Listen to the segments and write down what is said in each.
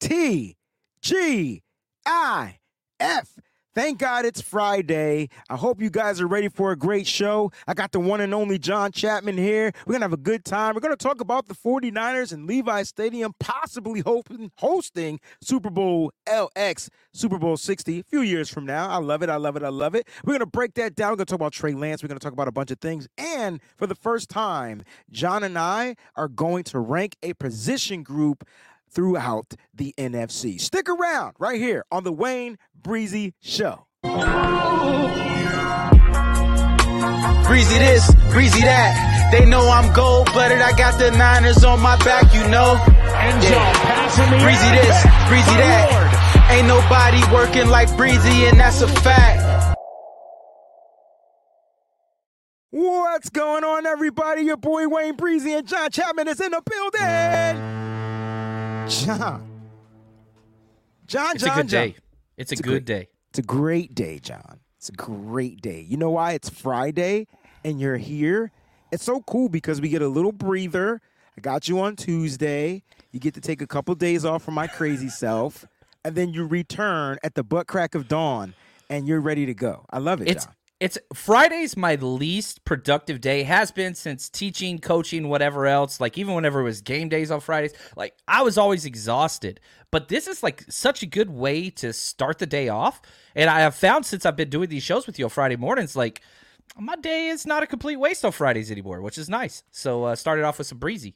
T G I F. Thank God it's Friday. I hope you guys are ready for a great show. I got the one and only John Chapman here. We're going to have a good time. We're going to talk about the 49ers and Levi Stadium possibly hosting Super Bowl LX, Super Bowl 60, a few years from now. I love it. I love it. I love it. We're going to break that down. We're going to talk about Trey Lance. We're going to talk about a bunch of things. And for the first time, John and I are going to rank a position group throughout the NFC. Stick around right here on the Wayne Breezie Show. Breezy this, breezy that. They know I'm gold blooded. I got the Niners on my back, you know. And Yeah. Breezy this, breezy that. Ain't nobody working like breezy, and that's a fact. What's going on, everybody? Your boy Wayne Breezie and John Chapman is in the building. John. John, It's John, a good John. day. It's a a good great- day. It's a great day, John. It's a great day. You know why? It's Friday and you're here. It's so cool because we get a little breather. I got you on Tuesday. You get to take a couple days off from my crazy self. And then you return at the butt crack of dawn and you're ready to go. I love it, It's John. It's Friday's my least productive day. Has been since teaching, coaching, whatever else. Like even whenever it was game days on Fridays, like I was always exhausted. But this is like such a good way to start the day off. And I have found since I've been doing these shows with you on Friday mornings, like my day is not a complete waste on Fridays anymore, which is nice. So uh, started off with some breezy.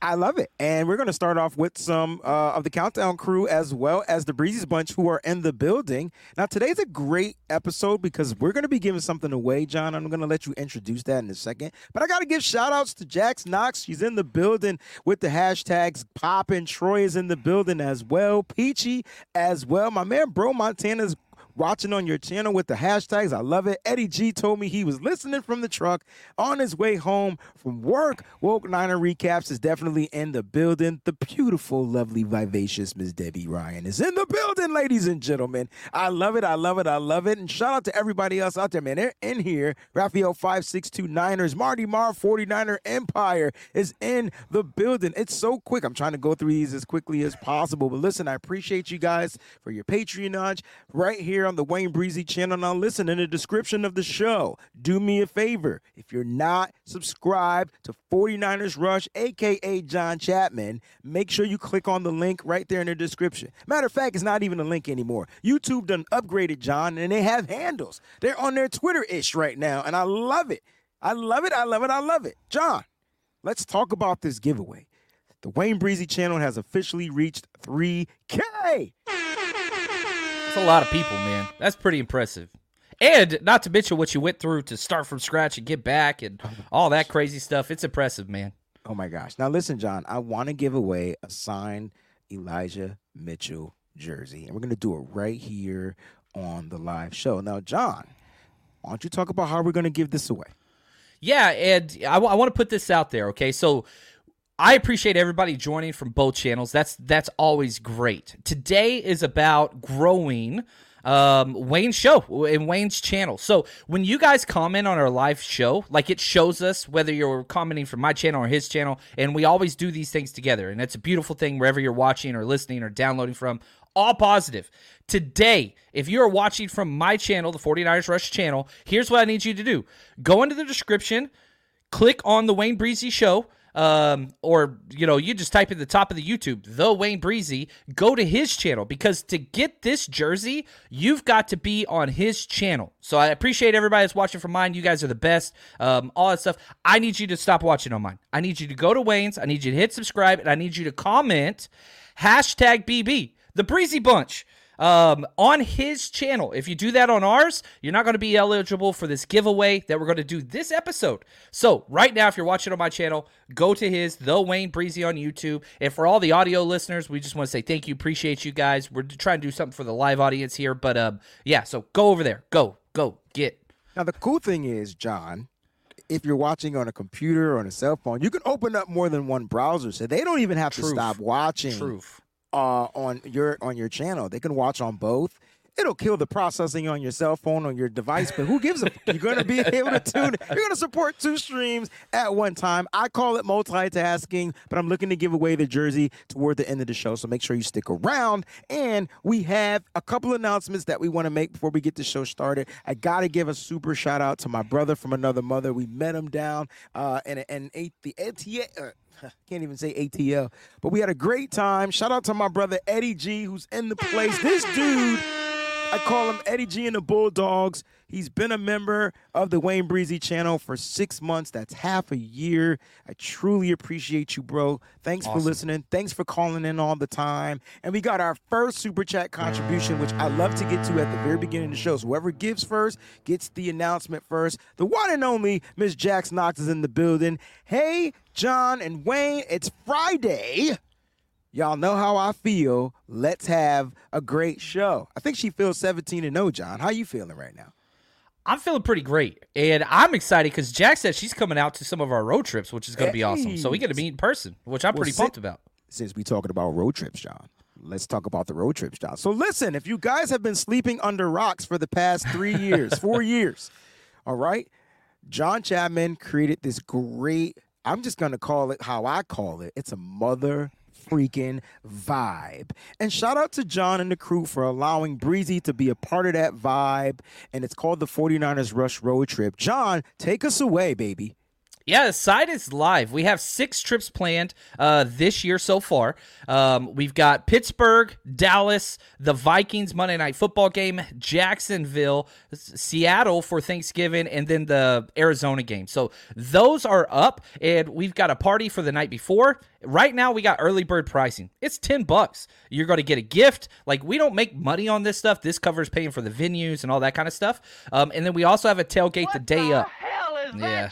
I love it. And we're going to start off with some uh, of the Countdown crew as well as the Breezy's Bunch who are in the building. Now, today's a great episode because we're going to be giving something away, John. I'm going to let you introduce that in a second. But I got to give shout outs to Jax Knox. She's in the building with the hashtags poppin'. Troy is in the building as well. Peachy as well. My man, Bro Montana's watching on your channel with the hashtags. I love it. Eddie G told me he was listening from the truck on his way home from work. Woke Niner Recaps is definitely in the building. The beautiful, lovely, vivacious Miss Debbie Ryan is in the building, ladies and gentlemen. I love it. I love it. I love it. And shout out to everybody else out there, man. They're in here. Raphael 562 Niners, Marty Mar 49er Empire is in the building. It's so quick. I'm trying to go through these as quickly as possible. But listen, I appreciate you guys for your Patreonage right here on the Wayne Breezie channel. Now, listen, in the description of the show, do me a favor. If you're not subscribed to 49ers Rush, aka John Chapman, make sure you click on the link right there in the description. Matter of fact, it's not even a link anymore. YouTube done upgraded John, and they have handles. They're on their Twitter ish right now, and I love it. I love it. I love it. I love it. John, let's talk about this giveaway. The Wayne Breezie channel has officially reached 3K. That's a lot of people, man. That's pretty impressive. And not to mention what you went through to start from scratch and get back and all that crazy stuff. It's impressive, man. Oh my gosh. Now listen, John, I want to give away a signed Elijah Mitchell jersey. And we're going to do it right here on the live show. Now, John, why don't you talk about how we're going to give this away? Yeah, and I, want to put this out there, okay? So I appreciate everybody joining from both channels. That's that's always great. Today is about growing um, Wayne's show and Wayne's channel. So when you guys comment on our live show, like it shows us whether you're commenting from my channel or his channel, and we always do these things together. And it's a beautiful thing wherever you're watching or listening or downloading from. All positive. Today, if you are watching from my channel, the 49ers Rush channel, here's what I need you to do. Go into the description, click on the Wayne Breezie show um, or you know, you just type in the top of the YouTube, the Wayne Breezie, go to his channel because to get this jersey, you've got to be on his channel. So I appreciate everybody that's watching from mine. You guys are the best. Um, all that stuff. I need you to stop watching on mine. I need you to go to Wayne's. I need you to hit subscribe, and I need you to comment hashtag BB the Breezy Bunch. Um, on his channel. If you do that on ours, you're not going to be eligible for this giveaway that we're going to do this episode. So, right now, if you're watching on my channel, go to his, The Wayne Breezie on YouTube. And for all the audio listeners, we just want to say thank you, appreciate you guys. We're trying to do something for the live audience here. But um, yeah, so go over there. Go, go, get. Now, the cool thing is, John, if you're watching on a computer or on a cell phone, you can open up more than one browser. So they don't even have Truth. to stop watching Truth. Uh, on your on your channel. They can watch on both. It'll kill the processing on your cell phone on your device, but who gives a? f- You're going to be able to tune. You're going to support two streams at one time. I call it multitasking, but I'm looking to give away the jersey toward the end of the show, so make sure you stick around. And we have a couple announcements that we want to make before we get the show started. I got to give a super shout out to my brother from another mother. We met him down uh, in in eight, the ATL. Can't even say ATL, but we had a great time. Shout out to my brother Eddie G, who's in the place. This dude. I call him Eddie G and the Bulldogs. He's been a member of the Wayne Breezie channel for six months. That's half a year. I truly appreciate you, bro. Thanks for listening. Thanks for calling in all the time. And we got our first super chat contribution, which I love to get to at the very beginning of the show. So whoever gives first gets the announcement first. The one and only Miss Jax Knox is in the building. Hey, John and Wayne, it's Friday. Y'all know how I feel. Let's have a great show. I think she feels 17 and 0, John. How you feeling right now? I'm feeling pretty great, and I'm excited because Jack said she's coming out to some of our road trips, which is going to be awesome. So we get to meet in person, which I'm Well, pretty pumped about. Since we talking about road trips, John, let's talk about the road trips, John. So listen, if you guys have been sleeping under rocks for the past three years, four years, all right, John Chapman created this great. I'm just gonna call it how I call it. It's a mother freaking vibe. And shout out to John and the crew for allowing Breezy to be a part of that vibe. And it's called the 49ers Rush Road Trip. John, take us away, baby. Yeah, the site is live. We have six trips planned uh, this year so far. Um, we've got Pittsburgh, Dallas, the Vikings Monday Night Football game, Jacksonville, Seattle for Thanksgiving, and then the Arizona game. So those are up, and we've got a party for the night before. Right now, we got early bird pricing. It's ten bucks. You're going to get a gift. Like we don't make money on this stuff. This covers paying for the venues and all that kind of stuff. Um, and then we also have a tailgate the day up. Yeah.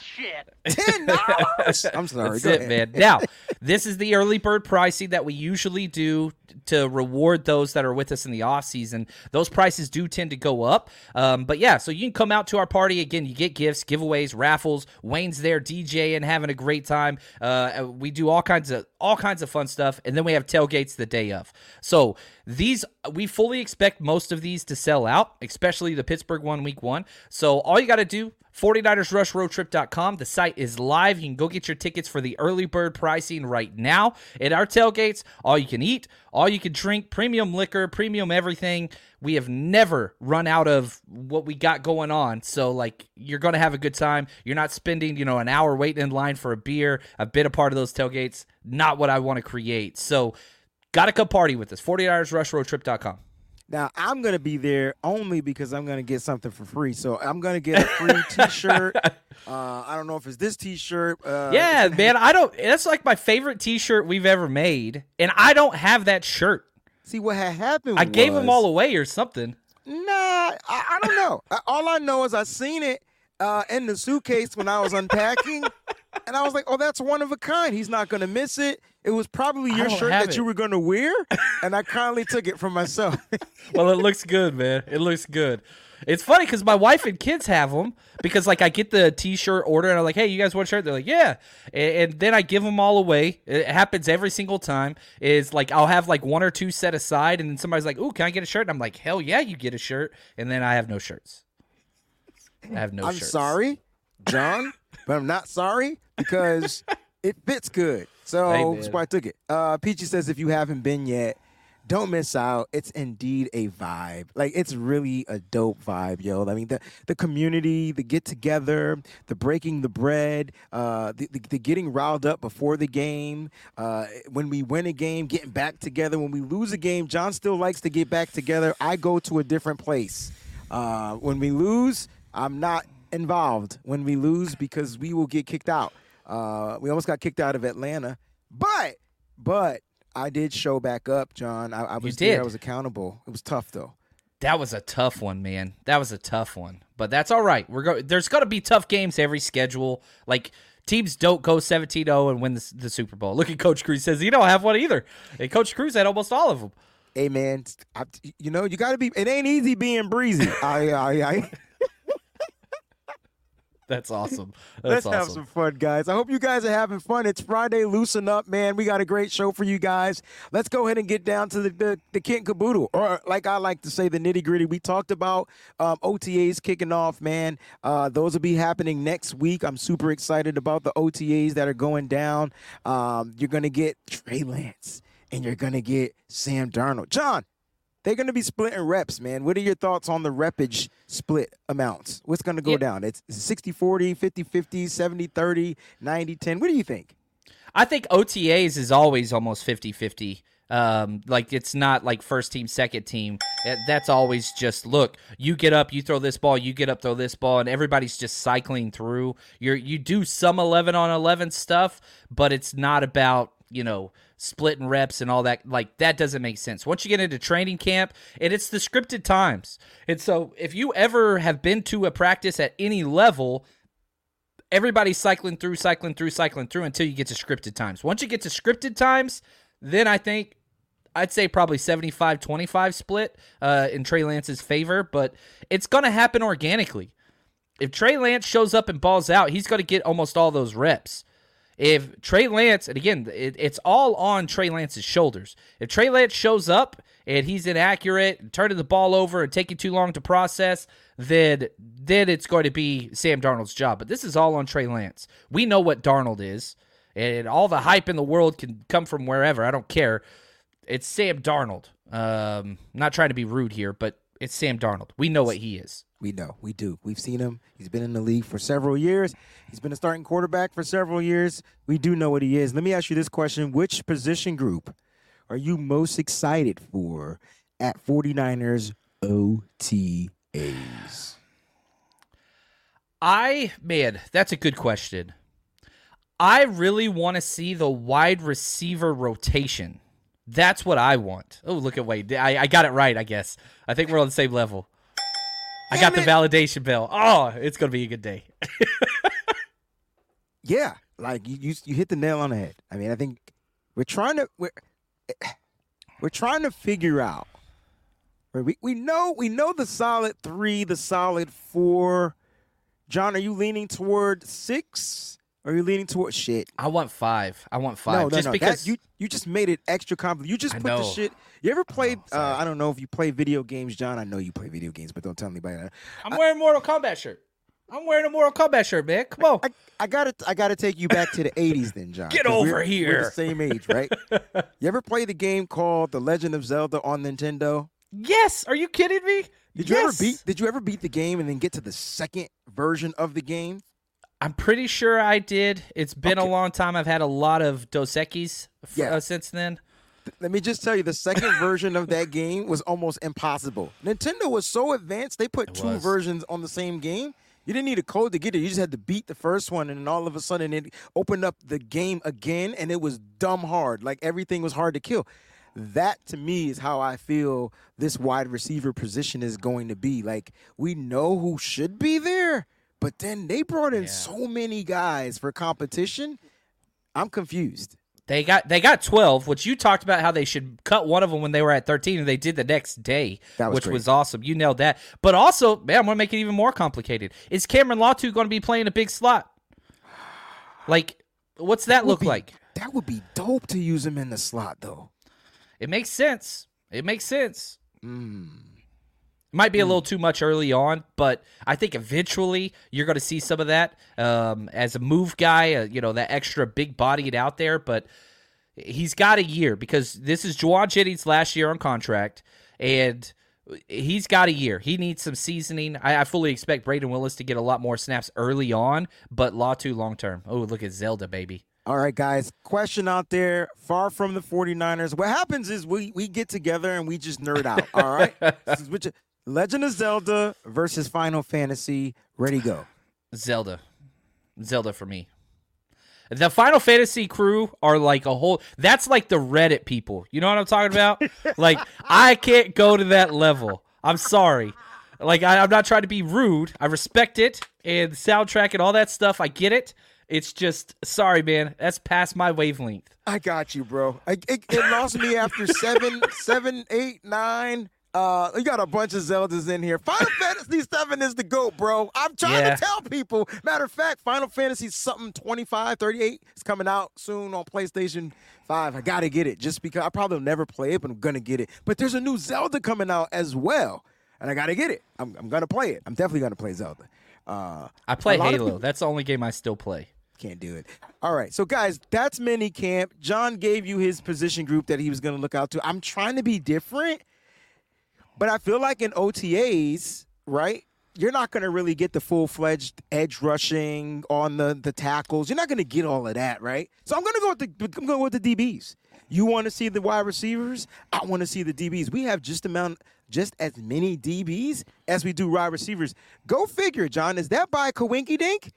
Ten dollars. I'm sorry. That's Go it, ahead. man. Now, this is the early bird pricing that we usually do to reward those that are with us in the off season. Those prices do tend to go up. Um, but yeah, so you can come out to our party again. You get gifts, giveaways, raffles. Wayne's there DJing, having a great time. Uh, we do all kinds of all kinds of fun stuff, and then we have tailgates the day of. So these we fully expect most of these to sell out, especially the Pittsburgh one week one. So all you got to do 49ersrushroadtrip.com. The site is live. You can go get your tickets for the early bird pricing right now. At our tailgates, all you can eat, all you can drink, premium liquor, premium everything. We have never run out of what we got going on. So like you're going to have a good time. You're not spending, you know, an hour waiting in line for a beer. I've been a part of those tailgates. Not what I want to create. So got to come party with us. 49ersrushroadtrip.com. Now I'm gonna be there only because I'm gonna get something for free. So I'm gonna get a free T-shirt. uh, I don't know if it's this T-shirt. Uh, Yeah, man, I don't. That's like my favorite T-shirt we've ever made, and I don't have that shirt. See what had happened? I gave them all away or something. Nah, I, I don't know. All I know is I seen it uh, in the suitcase when I was unpacking, and I was like, "Oh, that's one of a kind. He's not gonna miss it." It was probably your shirt that it. you were gonna wear, and I kindly took it for myself. Well, it looks good, man. It looks good. It's funny because my wife and kids have them because like I get the T-shirt order and I'm like, hey, you guys want a shirt? They're like, yeah, and, and then I give them all away. It happens every single time. Is like I'll have like one or two set aside, and then somebody's like, ooh, can I get a shirt? And I'm like, hell yeah, you get a shirt, and then I have no shirts. I have no. I'm shirts. sorry, John, but I'm not sorry because it fits good. So Hey, that's why I took it. Uh, Peachy says if you haven't been yet, don't miss out. It's indeed a vibe. Like it's really a dope vibe, yo. I mean the the community, the get together, the breaking the bread, uh, the, the, the getting riled up before the game. Uh, when we win a game, getting back together. When we lose a game, John still likes to get back together. I go to a different place. Uh, when we lose, I'm not involved. When we lose, because we will get kicked out. Uh, we almost got kicked out of Atlanta, but but I did show back up, John. I, I was did. there. I was accountable. It was tough though. That was a tough one, man. That was a tough one. But that's all right. We're go- there's going to be tough games every schedule. Like teams don't go 17-0 and win the, the Super Bowl. Look at Coach Cruz says he don't have one either. And Coach Cruz had almost all of them. Hey man, I, you know you got to be. It ain't easy being breezy. I, I, I. That's awesome. Let's That's have some fun, guys. I hope you guys are having fun. It's Friday. Loosen up, man. We got a great show for you guys. Let's go ahead and get down to the the, the kit and caboodle, or like I like to say, the nitty gritty. We talked about um, OTAs kicking off, man. Uh, those will be happening next week. I'm super excited about the OTAs that are going down. Um, you're gonna get Trey Lance, and you're gonna get Sam Darnold. John, they're going to be splitting reps, man. What are your thoughts on the repage split amounts? What's going to go Yeah. down? It's 60 40, 50 50, 70 30, 90 10. What do you think? I think OTAs is always almost 50-50. Um, like it's not like first team, second team. That's always just look. You get up, you throw this ball, you get up, throw this ball, and everybody's just cycling through. You're you do some eleven on eleven stuff, but it's not about you know splitting reps and all that. Like that doesn't make sense. Once you get into training camp, and it's the scripted times, and so if you ever have been to a practice at any level, everybody's cycling through, cycling through, cycling through until you get to scripted times. Once you get to scripted times, then I think I'd say probably 75 25 split uh, in Trey Lance's favor, but it's going to happen organically. If Trey Lance shows up and balls out, he's going to get almost all those reps. If Trey Lance, and again, it, it's all on Trey Lance's shoulders. If Trey Lance shows up and he's inaccurate, and turning the ball over and taking too long to process, then then it's going to be Sam Darnold's job. But this is all on Trey Lance. We know what Darnold is, and all the hype in the world can come from wherever. I don't care. It's Sam Darnold. Um, not trying to be rude here, but it's Sam Darnold. We know what he is. We know, we do. We've seen him. He's been in the league for several years. He's been a starting quarterback for several years. We do know what he is. Let me ask you this question Which position group are you most excited for at 49ers OTAs? I man, that's a good question. I really want to see the wide receiver rotation. That's what I want. Oh, look at Wade. I, I got it right, I guess. I think we're on the same level. I got the validation bell. Oh, it's gonna be a good day. Yeah, like you, you, you hit the nail on the head. I mean, I think we're trying to we're eh, we're trying to figure out. right, We we know we know the solid three, the solid four. John, are you leaning toward six? Or are you leaning towards shit? I want five. I want five. No, no, just no. because that, you you just made it extra complicated. You just I put the shit. You ever played? uh. I don't know if you play video games, John. I know you play video games, but don't tell anybody that. I'm wearing Mortal Kombat shirt. I'm wearing a Mortal Kombat shirt, man. Come on. I, I gotta I gotta take you back to the '80s, then, John. Get over we're- We're the same age, right? you ever play the game called The Legend of Zelda on Nintendo? yes. Are you kidding me? Did you ever beat? Did you ever beat the game and then get to the second version of the game? I'm pretty sure I did. It's been a long time. I've had a lot of Dos Equis f- Yeah. uh, since then. Let me just tell you, the second version of that game was almost impossible. Nintendo was so advanced; they put It two was. versions on the same game. You didn't need a code to get it. You just had to beat the first one, and then all of a sudden it opened up the game again, and it was dumb hard. Like everything was hard to kill. That to me is how I feel this wide receiver position is going to be. Like we know who should be there, but then they brought in Yeah. so many guys for competition. I'm confused. They got they got 12, which you talked about how they should cut one of them when they were at 13, and they did the next day, That was which great. was awesome. You nailed that. But also, man, I'm gonna make it even more complicated. Is Cameron Latu going to be playing a big slot? Like, what's that Would look be- like? That would be dope to use him in the slot, though. It makes sense. It makes sense. Mm. Might be a little too much early on, but I think eventually you're going to see some of that um, as a move guy. Uh, you know that extra big bodied out there, but he's got a year because this is Jauan Jennings' last year on contract, and he's got a year. He needs some seasoning. I, I fully expect Brayden Willis to get a lot more snaps early on, but Latu long term. Oh, look at Zelda, baby. All right, guys. Question out there. Far from the 49ers. What happens is we we get together and we just nerd out. All right. This is which- Legend of Zelda versus Final Fantasy. Ready, go. Zelda. Zelda for me. The Final Fantasy crew are like a whole. That's like the Reddit people. You know what I'm talking about? like I can't go to that level. I'm sorry. Like I, I'm not trying to be rude. I respect it and the soundtrack and all that stuff. I get it. It's just sorry, man. That's past my wavelength. I got you, bro. I, it, it lost me after seven, seven, eight, nine. Uh, you got a bunch of Zeldas in here. Final Fantasy VII is the GOAT, bro. I'm trying Yeah. to tell people. Matter of fact, Final Fantasy something 25, 38 is coming out soon on PlayStation 5. I got to get it just because I probably will never play it, but I'm going to get it. But there's a new Zelda coming out as well, and I got to get it. I'm, I'm going to play it. I'm definitely going to play Zelda. Uh, I play a lot of Halo. people- That's the only game I still play. can't do it. All right. So, guys, that's mini camp. John gave you his position group that he was going to look out to. I'm trying to be different, but I feel like in OTAs, right? You're not going to really get the full fledged edge rushing on the, the tackles. You're not going to get all of that, right? So I'm going to go with the I'm going with the DBs. You want to see the wide receivers? I want to see the DBs. We have just amount just as many DBs as we do wide receivers. Go figure, John. Is that by Kawinky Dink?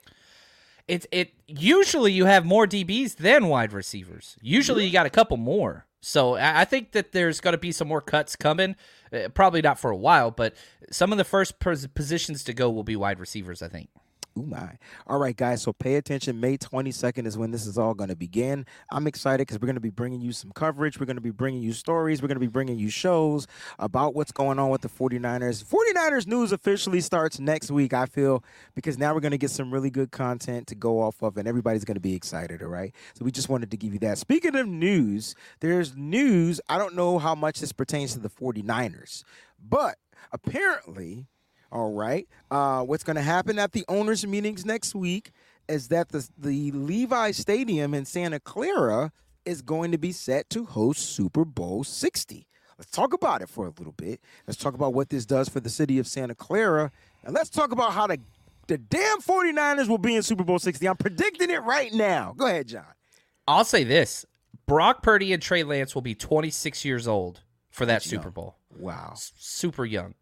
It's it. Usually you have more DBs than wide receivers. Usually you got a couple more. So I think that there's going to be some more cuts coming. Uh, probably not for a while, but some of the first positions to go will be wide receivers. I think. Ooh my. All right, guys. So pay attention. May 22nd is when this is all going to begin. I'm excited because we're going to be bringing you some coverage. We're going to be bringing you stories. We're going to be bringing you shows about what's going on with the 49ers. 49ers news officially starts next week, I feel, because now we're going to get some really good content to go off of, and everybody's going to be excited, all right? So we just wanted to give you that. Speaking of news, there's news. I don't know how much this pertains to the 49ers, but apparently. All right. Uh, what's going to happen at the owners' meetings next week is that the the Levi Stadium in Santa Clara is going to be set to host Super Bowl 60. Let's talk about it for a little bit. Let's talk about what this does for the city of Santa Clara. And let's talk about how the, the damn 49ers will be in Super Bowl 60. I'm predicting it right now. Go ahead, John. I'll say this: Brock Purdy and Trey Lance will be 26 years old for that Super Bowl. Wow. S- Super young.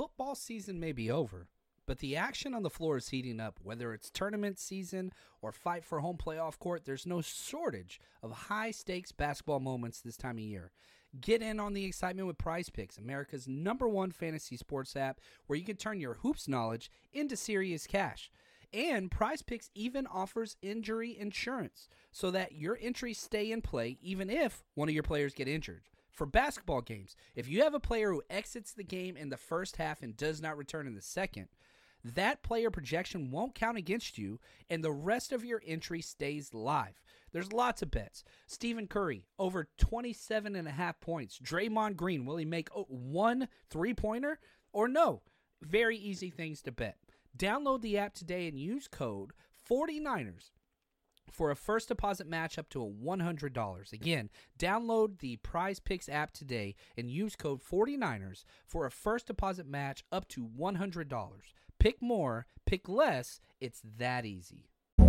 Football season may be over, but the action on the floor is heating up. Whether it's tournament season or fight for home playoff court, there's no shortage of high stakes basketball moments this time of year. Get in on the excitement with PrizePicks, America's number one fantasy sports app, where you can turn your hoops knowledge into serious cash. And Prize Picks even offers injury insurance so that your entries stay in play even if one of your players get injured. For basketball games, if you have a player who exits the game in the first half and does not return in the second, that player projection won't count against you and the rest of your entry stays live. There's lots of bets. Stephen Curry, over 27 and a half points. Draymond Green, will he make one three pointer or no? Very easy things to bet. Download the app today and use code 49ers for a first deposit match up to a $100. Again, download the PrizePicks app today and use code 49ers for a first deposit match up to $100. Pick more, pick less, it's that easy.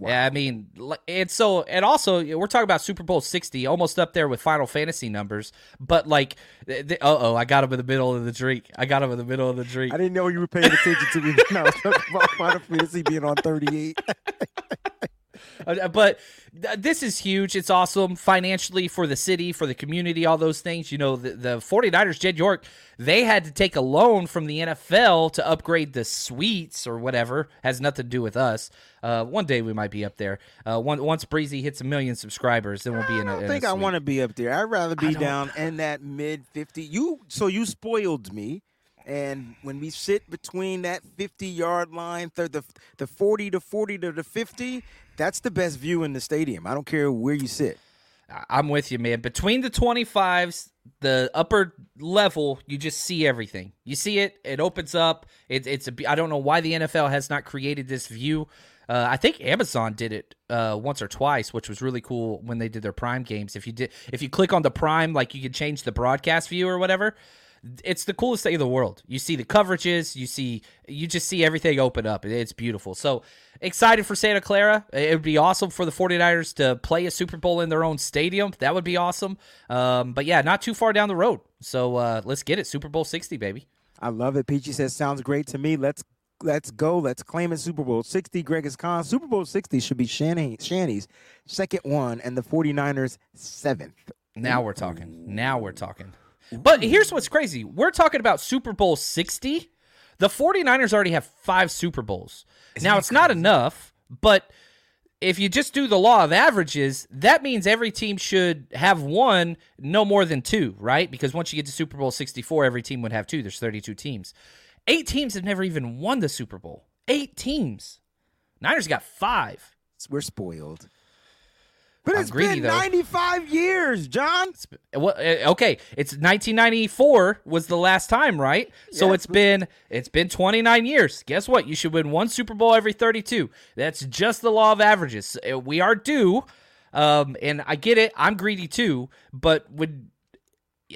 Yeah, I mean, and so, and also, we're talking about Super Bowl 60, almost up there with Final Fantasy numbers. But, like, uh oh, I got him in the middle of the drink. I got him in the middle of the drink. I didn't know you were paying attention to me when I was talking about Final Fantasy being on 38. Uh, but th- this is huge. It's awesome financially for the city, for the community, all those things. You know, the, the 49ers, Jed York, they had to take a loan from the NFL to upgrade the suites or whatever. Has nothing to do with us. Uh, one day we might be up there. Uh, one, once Breezy hits a million subscribers, then we'll be in a I don't in a think I want to be up there. I'd rather be down in that mid 50. You so you spoiled me. And when we sit between that 50 yard line, the, the the 40 to 40 to the 50, that's the best view in the stadium. I don't care where you sit. I'm with you, man. Between the 25s, the upper level, you just see everything. You see it. It opens up. It, it's a. I don't know why the NFL has not created this view. Uh, I think Amazon did it uh, once or twice, which was really cool when they did their Prime games. If you did, if you click on the Prime, like you can change the broadcast view or whatever. It's the coolest thing in the world. You see the coverages, you see, you just see everything open up. It's beautiful. So excited for Santa Clara. It would be awesome for the 49ers to play a Super Bowl in their own stadium. That would be awesome. Um, but yeah, not too far down the road. So uh, let's get it. Super Bowl 60, baby. I love it. Peachy says sounds great to me. Let's let's go. Let's claim it Super Bowl 60. Greg is con. Super Bowl 60 should be Shanny, Shanny's second one and the 49ers seventh. Now we're talking. Now we're talking. But here's what's crazy. We're talking about Super Bowl 60. The 49ers already have five Super Bowls. now, it's not enough, but if you just do the law of averages, that means every team should have one, no more than two, right? Because once you get to Super Bowl 64, every team would have two. There's 32 teams. Eight teams have never even won the Super Bowl. Eight teams. Niners got five. We're spoiled. But I'm it's greedy, been though. 95 years, John. Well, uh, okay, it's 1994 was the last time, right? So Yes, it's been it's been 29 years. Guess what? You should win one Super Bowl every 32. That's just the law of averages. Uh, We are due, um, and I get it. I'm greedy too, but would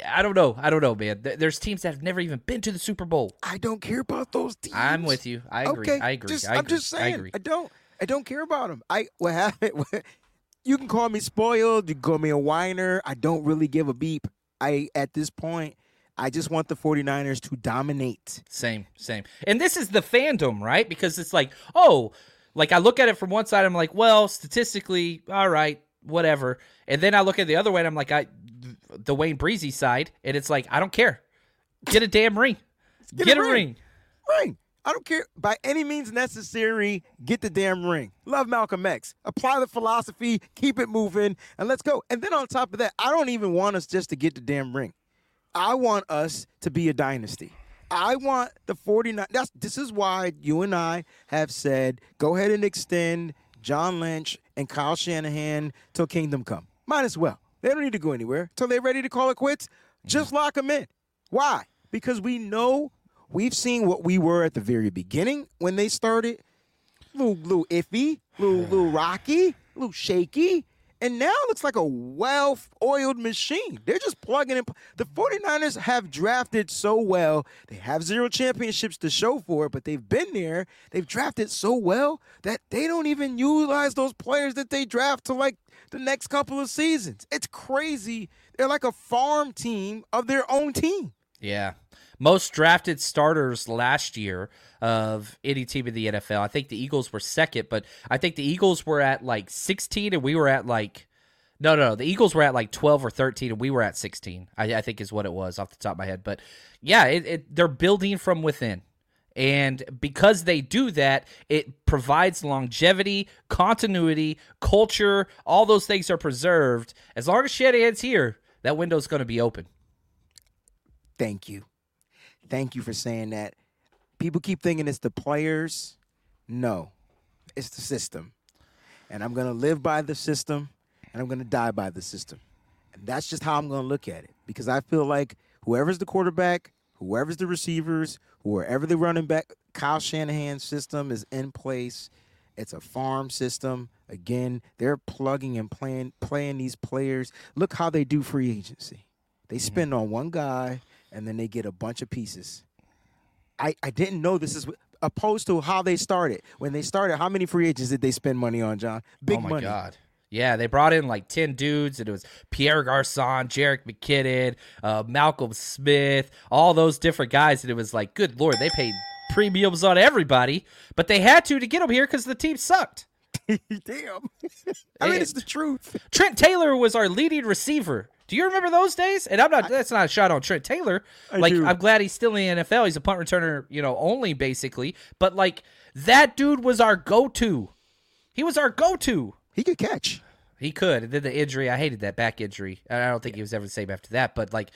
I don't know. I don't know, man. There's teams that have never even been to the Super Bowl. I don't care about those teams. I'm with you. I agree. Okay, I agree. Just, I am just I saying. agree. don't. I don't care about them. I what happened? You can call me spoiled. You can call me a whiner. I don't really give a beep. I at this point, I just want the 49ers to dominate. Same, same. And this is the fandom, right? Because it's like, oh, like I look at it from one side, I'm like, well, statistically, all right, whatever. And then I look at the other way, and I'm like, I, the Wayne Breezie side, and it's like, I don't care. Get a damn ring. Get Get, a a ring. ring. Ring. I don't care by any means necessary. Get the damn ring. Love Malcolm X. Apply the philosophy. Keep it moving, and let's go. And then on top of that, I don't even want us just to get the damn ring. I want us to be a dynasty. I want the 49 that's this is why you and I have said go ahead and extend John Lynch and Kyle Shanahan till kingdom come. Might as well. They don't need to go anywhere till they're ready to call it quits. Just lock them in. Why? Because we know we've seen what we were at the very beginning when they started. Little, little iffy, little, little rocky, little shaky. And now it looks like a well oiled machine. They're just plugging in. The 49ers have drafted so well. They have zero championships to show for it, but they've been there. They've drafted so well that they don't even utilize those players that they draft to like the next couple of seasons. It's crazy. They're like a farm team of their own team. Yeah. Most drafted starters last year of any team in the NFL. I think the Eagles were second, but I think the Eagles were at like 16 and we were at like no, no, no. The Eagles were at like 12 or 13 and we were at 16. I, I think is what it was off the top of my head. But yeah, it, it, they're building from within. And because they do that, it provides longevity, continuity, culture, all those things are preserved. As long as Shanahan's here, that window's going to be open. Thank you. Thank you for saying that. People keep thinking it's the players. No, it's the system. And I'm going to live by the system and I'm going to die by the system. And that's just how I'm going to look at it because I feel like whoever's the quarterback, whoever's the receivers, whoever the running back, Kyle Shanahan's system is in place. It's a farm system. Again, they're plugging and playing playing these players. Look how they do free agency. They mm-hmm. spend on one guy and then they get a bunch of pieces. I, I didn't know this is opposed to how they started. When they started, how many free agents did they spend money on, John? Big oh my money. god. Yeah, they brought in like 10 dudes, and it was Pierre Garcon, Jerick McKinnon, uh, Malcolm Smith, all those different guys. And it was like, good lord, they paid premiums on everybody, but they had to to get them here because the team sucked. Damn. I mean, it's the truth. Trent Taylor was our leading receiver. Do you remember those days? And I'm not. That's not a shot on Trent Taylor. I like do. I'm glad he's still in the NFL. He's a punt returner, you know, only basically. But like that dude was our go-to. He was our go-to. He could catch. He could. And then the injury, I hated that back injury. I don't think he was ever the same after that. But like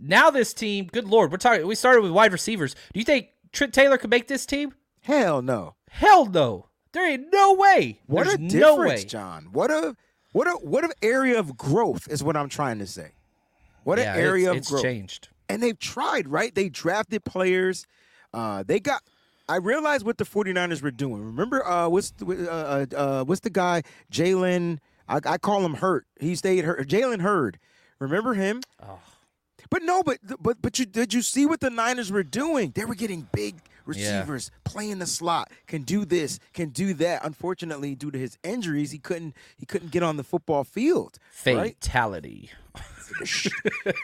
now, this team, good lord, we're talking. We started with wide receivers. Do you think Trent Taylor could make this team? Hell no. Hell no. There ain't no way. What There's a no difference, way. John. What a what a what an area of growth is what I'm trying to say. What Yeah, an area it's, of it's growth. changed. And they've tried, right? They drafted players. Uh, they got. I realized what the 49ers were doing. Remember, uh, what's the, uh, uh, uh, what's the guy Jalen? I, I call him Hurt. He stayed hurt. Jalen Hurd. Remember him? Oh. But no, but but but you did you see what the Niners were doing? They were getting big receivers, playing the slot, can do this, can do that. Unfortunately, due to his injuries, he couldn't he couldn't get on the football field. Right? Fatality.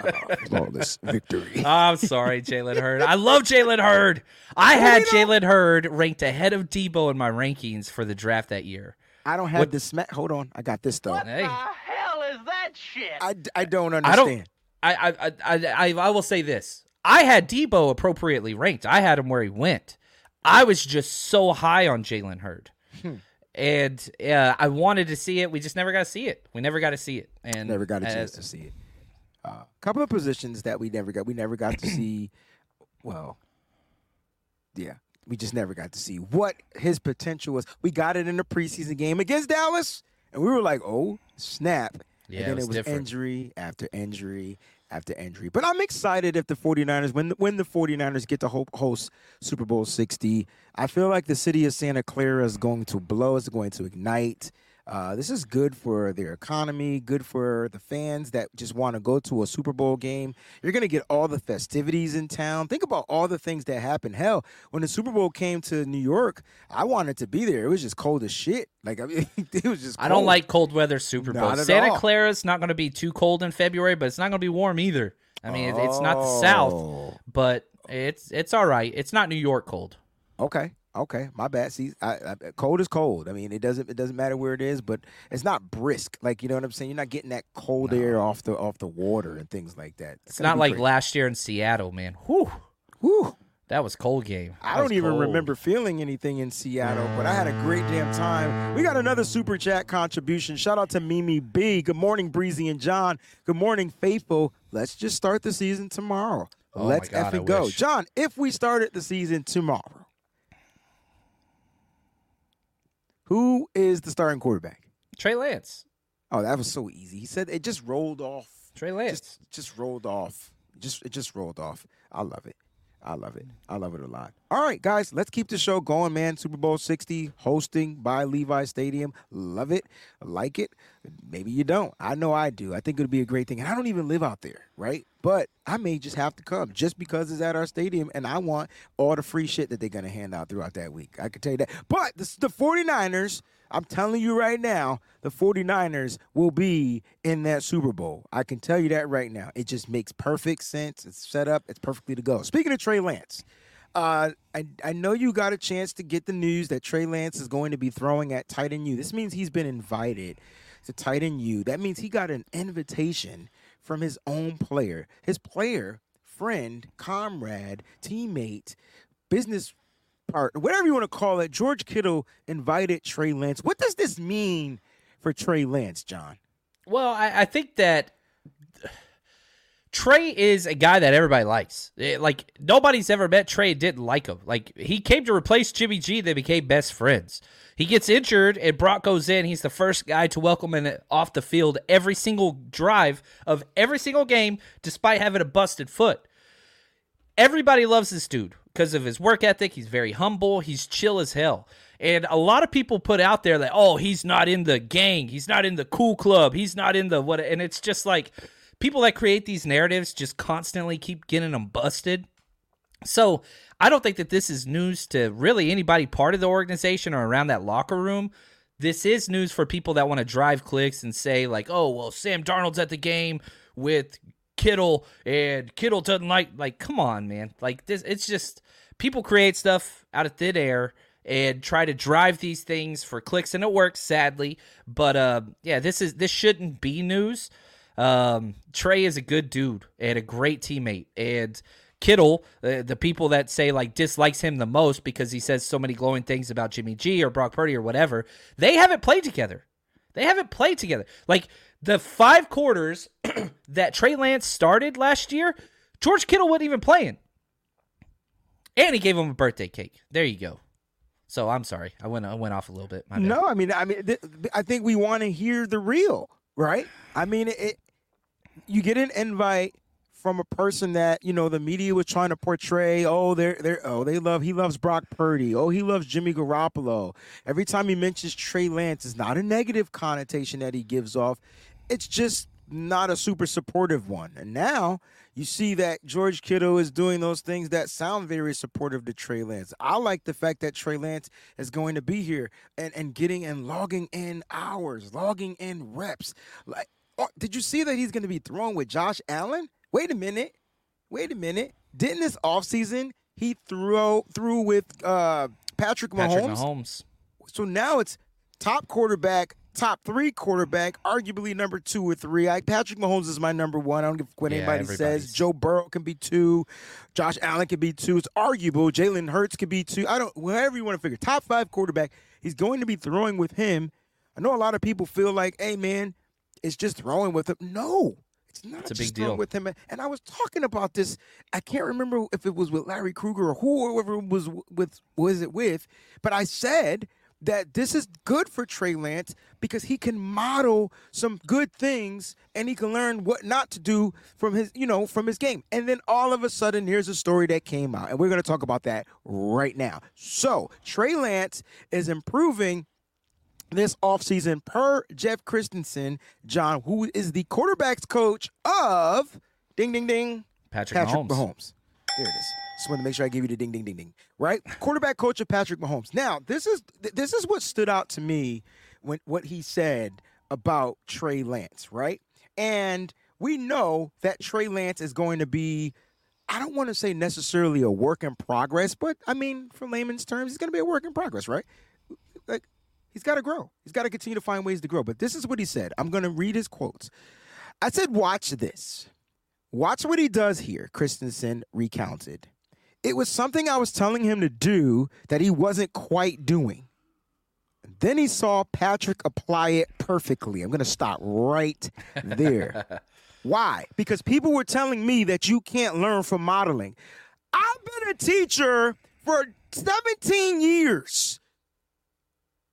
Oh, Flawless victory. I'm sorry, Jalen Hurd. I love Jalen Hurd. I had Jalen Hurd ranked ahead of Debo in my rankings for the draft that year. I don't have this smack. Hold on, I got this though. What hey, the hell is that shit? I, I don't I understand. don't. I, I I I I will say this. I had Debo appropriately ranked. I had him where he went. I was just so high on Jalen Hurd. Hmm. And uh, I wanted to see it. We just never got to see it. We never got to see it. And never got a chance to see it. A uh, couple of positions that we never got. We never got to see. Well, yeah, we just never got to see what his potential was. We got it in the preseason game against Dallas, and we were like, "Oh, snap!" Yeah, and then it was it was injury after injury after injury. But I'm excited if the 49ers when when the 49ers get to host Super Bowl 60. I feel like the city of Santa Clara is going to blow. It's going to ignite. Uh, this is good for their economy, good for the fans that just want to go to a Super Bowl game. You're going to get all the festivities in town. Think about all the things that happen. Hell, when the Super Bowl came to New York, I wanted to be there. It was just cold as shit. Like I mean, it was just. I don't like cold weather Super Bowl. Santa all. Clara's not going to be too cold in February, but it's not going to be warm either. I mean, it- it's not the South, Oh. but it's it's all right. It's not New York cold. Okay. Okay, my bad. See, I, I, cold is cold. I mean, it doesn't it doesn't matter where it is, but it's not brisk. Like you know what I'm saying. You're not getting that cold air off the off the water and things like that. It's gonna not like great. last year in Seattle, man. Whew, Whew. that was cold game. I don't even cold. remember feeling anything in Seattle, but I had a great damn time. We got another super chat contribution. Shout out to Mimi B. Good morning, Breezy and John. Good morning, Faithful. Let's just start the season tomorrow. Oh Let's God, effing go. John. If we started the season tomorrow, who is the starting quarterback? Trey Lance. Oh, that was so easy. He said it just rolled off. Trey Lance. Just, just rolled off. Just it just rolled off. I love it. I love it. I love it a lot. All right, guys, let's keep the show going, man. Super Bowl 60 hosting by Levi Stadium. Love it. Like it. Maybe you don't. I know I do. I think it'll be a great thing. And I don't even live out there, right? But I may just have to come just because it's at our stadium and I want all the free shit that they're going to hand out throughout that week. I can tell you that. But this, the 49ers, I'm telling you right now, the 49ers will be in that Super Bowl. I can tell you that right now. It just makes perfect sense. It's set up, it's perfectly to go. Speaking of Trey Lance, uh, I, I know you got a chance to get the news that Trey Lance is going to be throwing at Tight End U. This means he's been invited to Tight End U. That means he got an invitation from his own player, his player, friend, comrade, teammate, business partner, whatever you want to call it. George Kittle invited Trey Lance. What does this mean for Trey Lance, John? Well, I, I think that Trey is a guy that everybody likes. Eh, Like nobody's ever met Trey and didn't like him. Like he came to replace Jimmy G. They became best friends. He gets injured and Brock goes in. He's the first guy to welcome him off the field every single drive of every single game, despite having a busted foot. Everybody loves this dude because of his work ethic. He's very humble. He's chill as hell. And a lot of people put out there that, oh, he's not in the gang. He's not in the cool club. He's not in the what. And it's just like people that create these narratives just constantly keep getting them busted. So I don't think that this is news to really anybody part of the organization or around that locker room. This is news for people that want to drive clicks and say, like, oh, well, Sam Darnold's at the game with Kittle and Kittle doesn't like like come on, man. Like this it's just people create stuff out of thin air and try to drive these things for clicks and it works sadly. But uh yeah this is this shouldn't be news. Um trey is a good dude and a great teammate and kittle uh, the people that say like dislikes him the most because he says so many glowing things about jimmy g or brock purdy or whatever they haven't played together. They haven't played together. Like the five quarters that trey lance started last year george kittle wasn't even playing and he gave him a birthday cake there you go so I'm sorry, I went I went off a little bit. No, I mean, I mean, th- I think we want to hear the real, right? I mean, it, you get an invite from a person that you know the media was trying to portray. Oh, they're they're oh they love he loves Brock Purdy. Oh, he loves Jimmy Garoppolo. Every time he mentions Trey Lance, it's not a negative connotation that he gives off. It's just not a super supportive one. And now you see that George Kittle is doing those things that sound very supportive to Trey Lance. I like the fact that Trey Lance is going to be here and, and getting and logging in hours, logging in reps. Like, oh, did you see that he's going to be thrown with Josh Allen? Wait a minute. Wait a minute. Didn't this offseason he threw threw with uh, Patrick Mahomes? Patrick Mahomes. So now it's top quarterback top three quarterback, arguably number two or three. I, Patrick Mahomes is my number one. I don't give what Yeah, anybody says. Joe Burrow can be two. Josh Allen can be two. It's arguable. Jalen Hurts could be two. I don't, whatever you want to figure. Top five quarterback. He's going to be throwing with him. I know a lot of people feel like, hey, man, it's just throwing with him. No. It's not It's a just big deal. with him. And I was talking about this. I can't remember if it was with Larry Kruger or whoever was with was it with, but I said that this is good for Trey Lance because he can model some good things and he can learn what not to do from his, you know, from his game. And then all of a sudden, here's a story that came out, and we're going to talk about that right now. So Trey Lance is improving this offseason per Jeff Christensen, John, who is the quarterback's coach of ding ding ding Patrick Patrick Mahomes. There it is. Just wanted to make sure I give you the ding ding ding ding. Right? Quarterback coach of Patrick Mahomes. Now, this is this is what stood out to me when what he said about Trey Lance, right? And we know that Trey Lance is going to be I don't want to say necessarily a work in progress, but I mean, for layman's terms, he's going to be a work in progress, right? Like, he's got to grow. He's got to continue to find ways to grow. But this is what he said. I'm going to read his quotes. I said, watch this. Watch what he does here, Christensen recounted. It was something I was telling him to do that he wasn't quite doing. Then he saw Patrick apply it perfectly. I'm going to stop right there. Why? Because people were telling me that you can't learn from modeling. I've been a teacher for 17 years.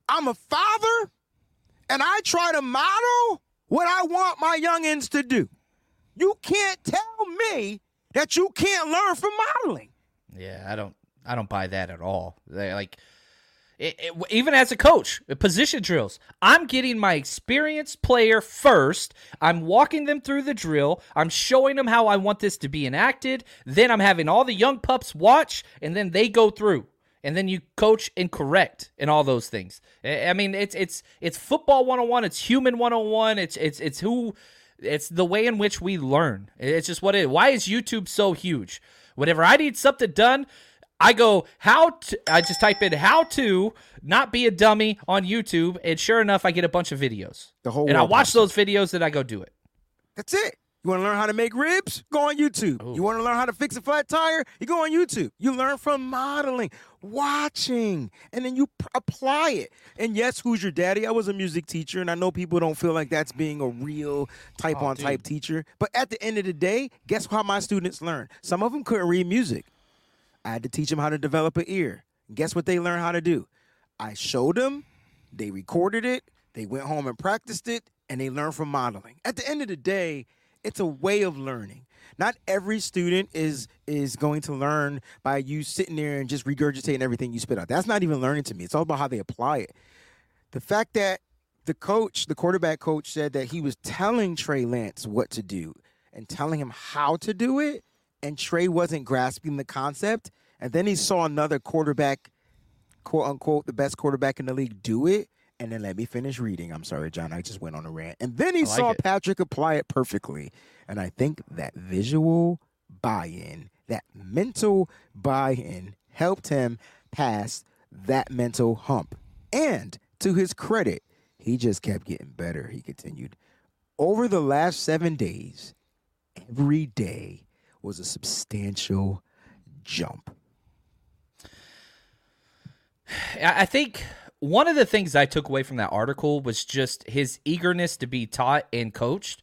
I'm a father, and I try to model what I want my youngins to do. You can't tell me that you can't learn from modeling. Yeah, I don't I don't buy that at all. They like it, it- even as a coach, uh, position drills. I'm getting my experienced player first. I'm walking them through the drill. I'm showing them how I want this to be enacted. Then I'm having all the young pups watch, and then they go through. And then you coach and correct and all those things. I I mean, it's it's it's football 101. It's human 101. It's it's it's who it's the way in which we learn. It's just what it. Why is YouTube so huge? Whenever I need something done, I go how to. I just type in how to not be a dummy on YouTube, and sure enough, I get a bunch of videos. The whole and I watch those videos, and I go do it. That's it. You want to learn how to make ribs? Go on YouTube. You want to learn how to fix a flat tire? You go on YouTube. You learn from modeling, watching, and then you p- apply it. And yes, who's your daddy? I was a music teacher, and I know people don't feel like that's being a real type oh, on type teacher. But at the end of the day, guess how my students learn? Some of them couldn't read music. I had to teach them how to develop an ear. Guess what they learned how to do? I showed them, they recorded it, they went home and practiced it, and they learned from modeling. At the end of the day, it's a way of learning. Not every student is is going to learn by you sitting there and just regurgitating everything you spit out. That's not even learning to me. It's all about how they apply it. The fact that the coach, the quarterback coach, said that he was telling Trey Lance what to do and telling him how to do it, and Trey wasn't grasping the concept. And then he saw another quarterback, quote unquote, the best quarterback in the league do it. And then let me finish reading. I'm sorry, John. I just went on a rant. And then he like saw it. Patrick apply it perfectly. And I think that visual buy in, that mental buy in, helped him pass that mental hump. And to his credit, he just kept getting better. He continued. Over the last seven days, every day was a substantial jump. I I think one of the things I took away from that article was just his eagerness to be taught and coached.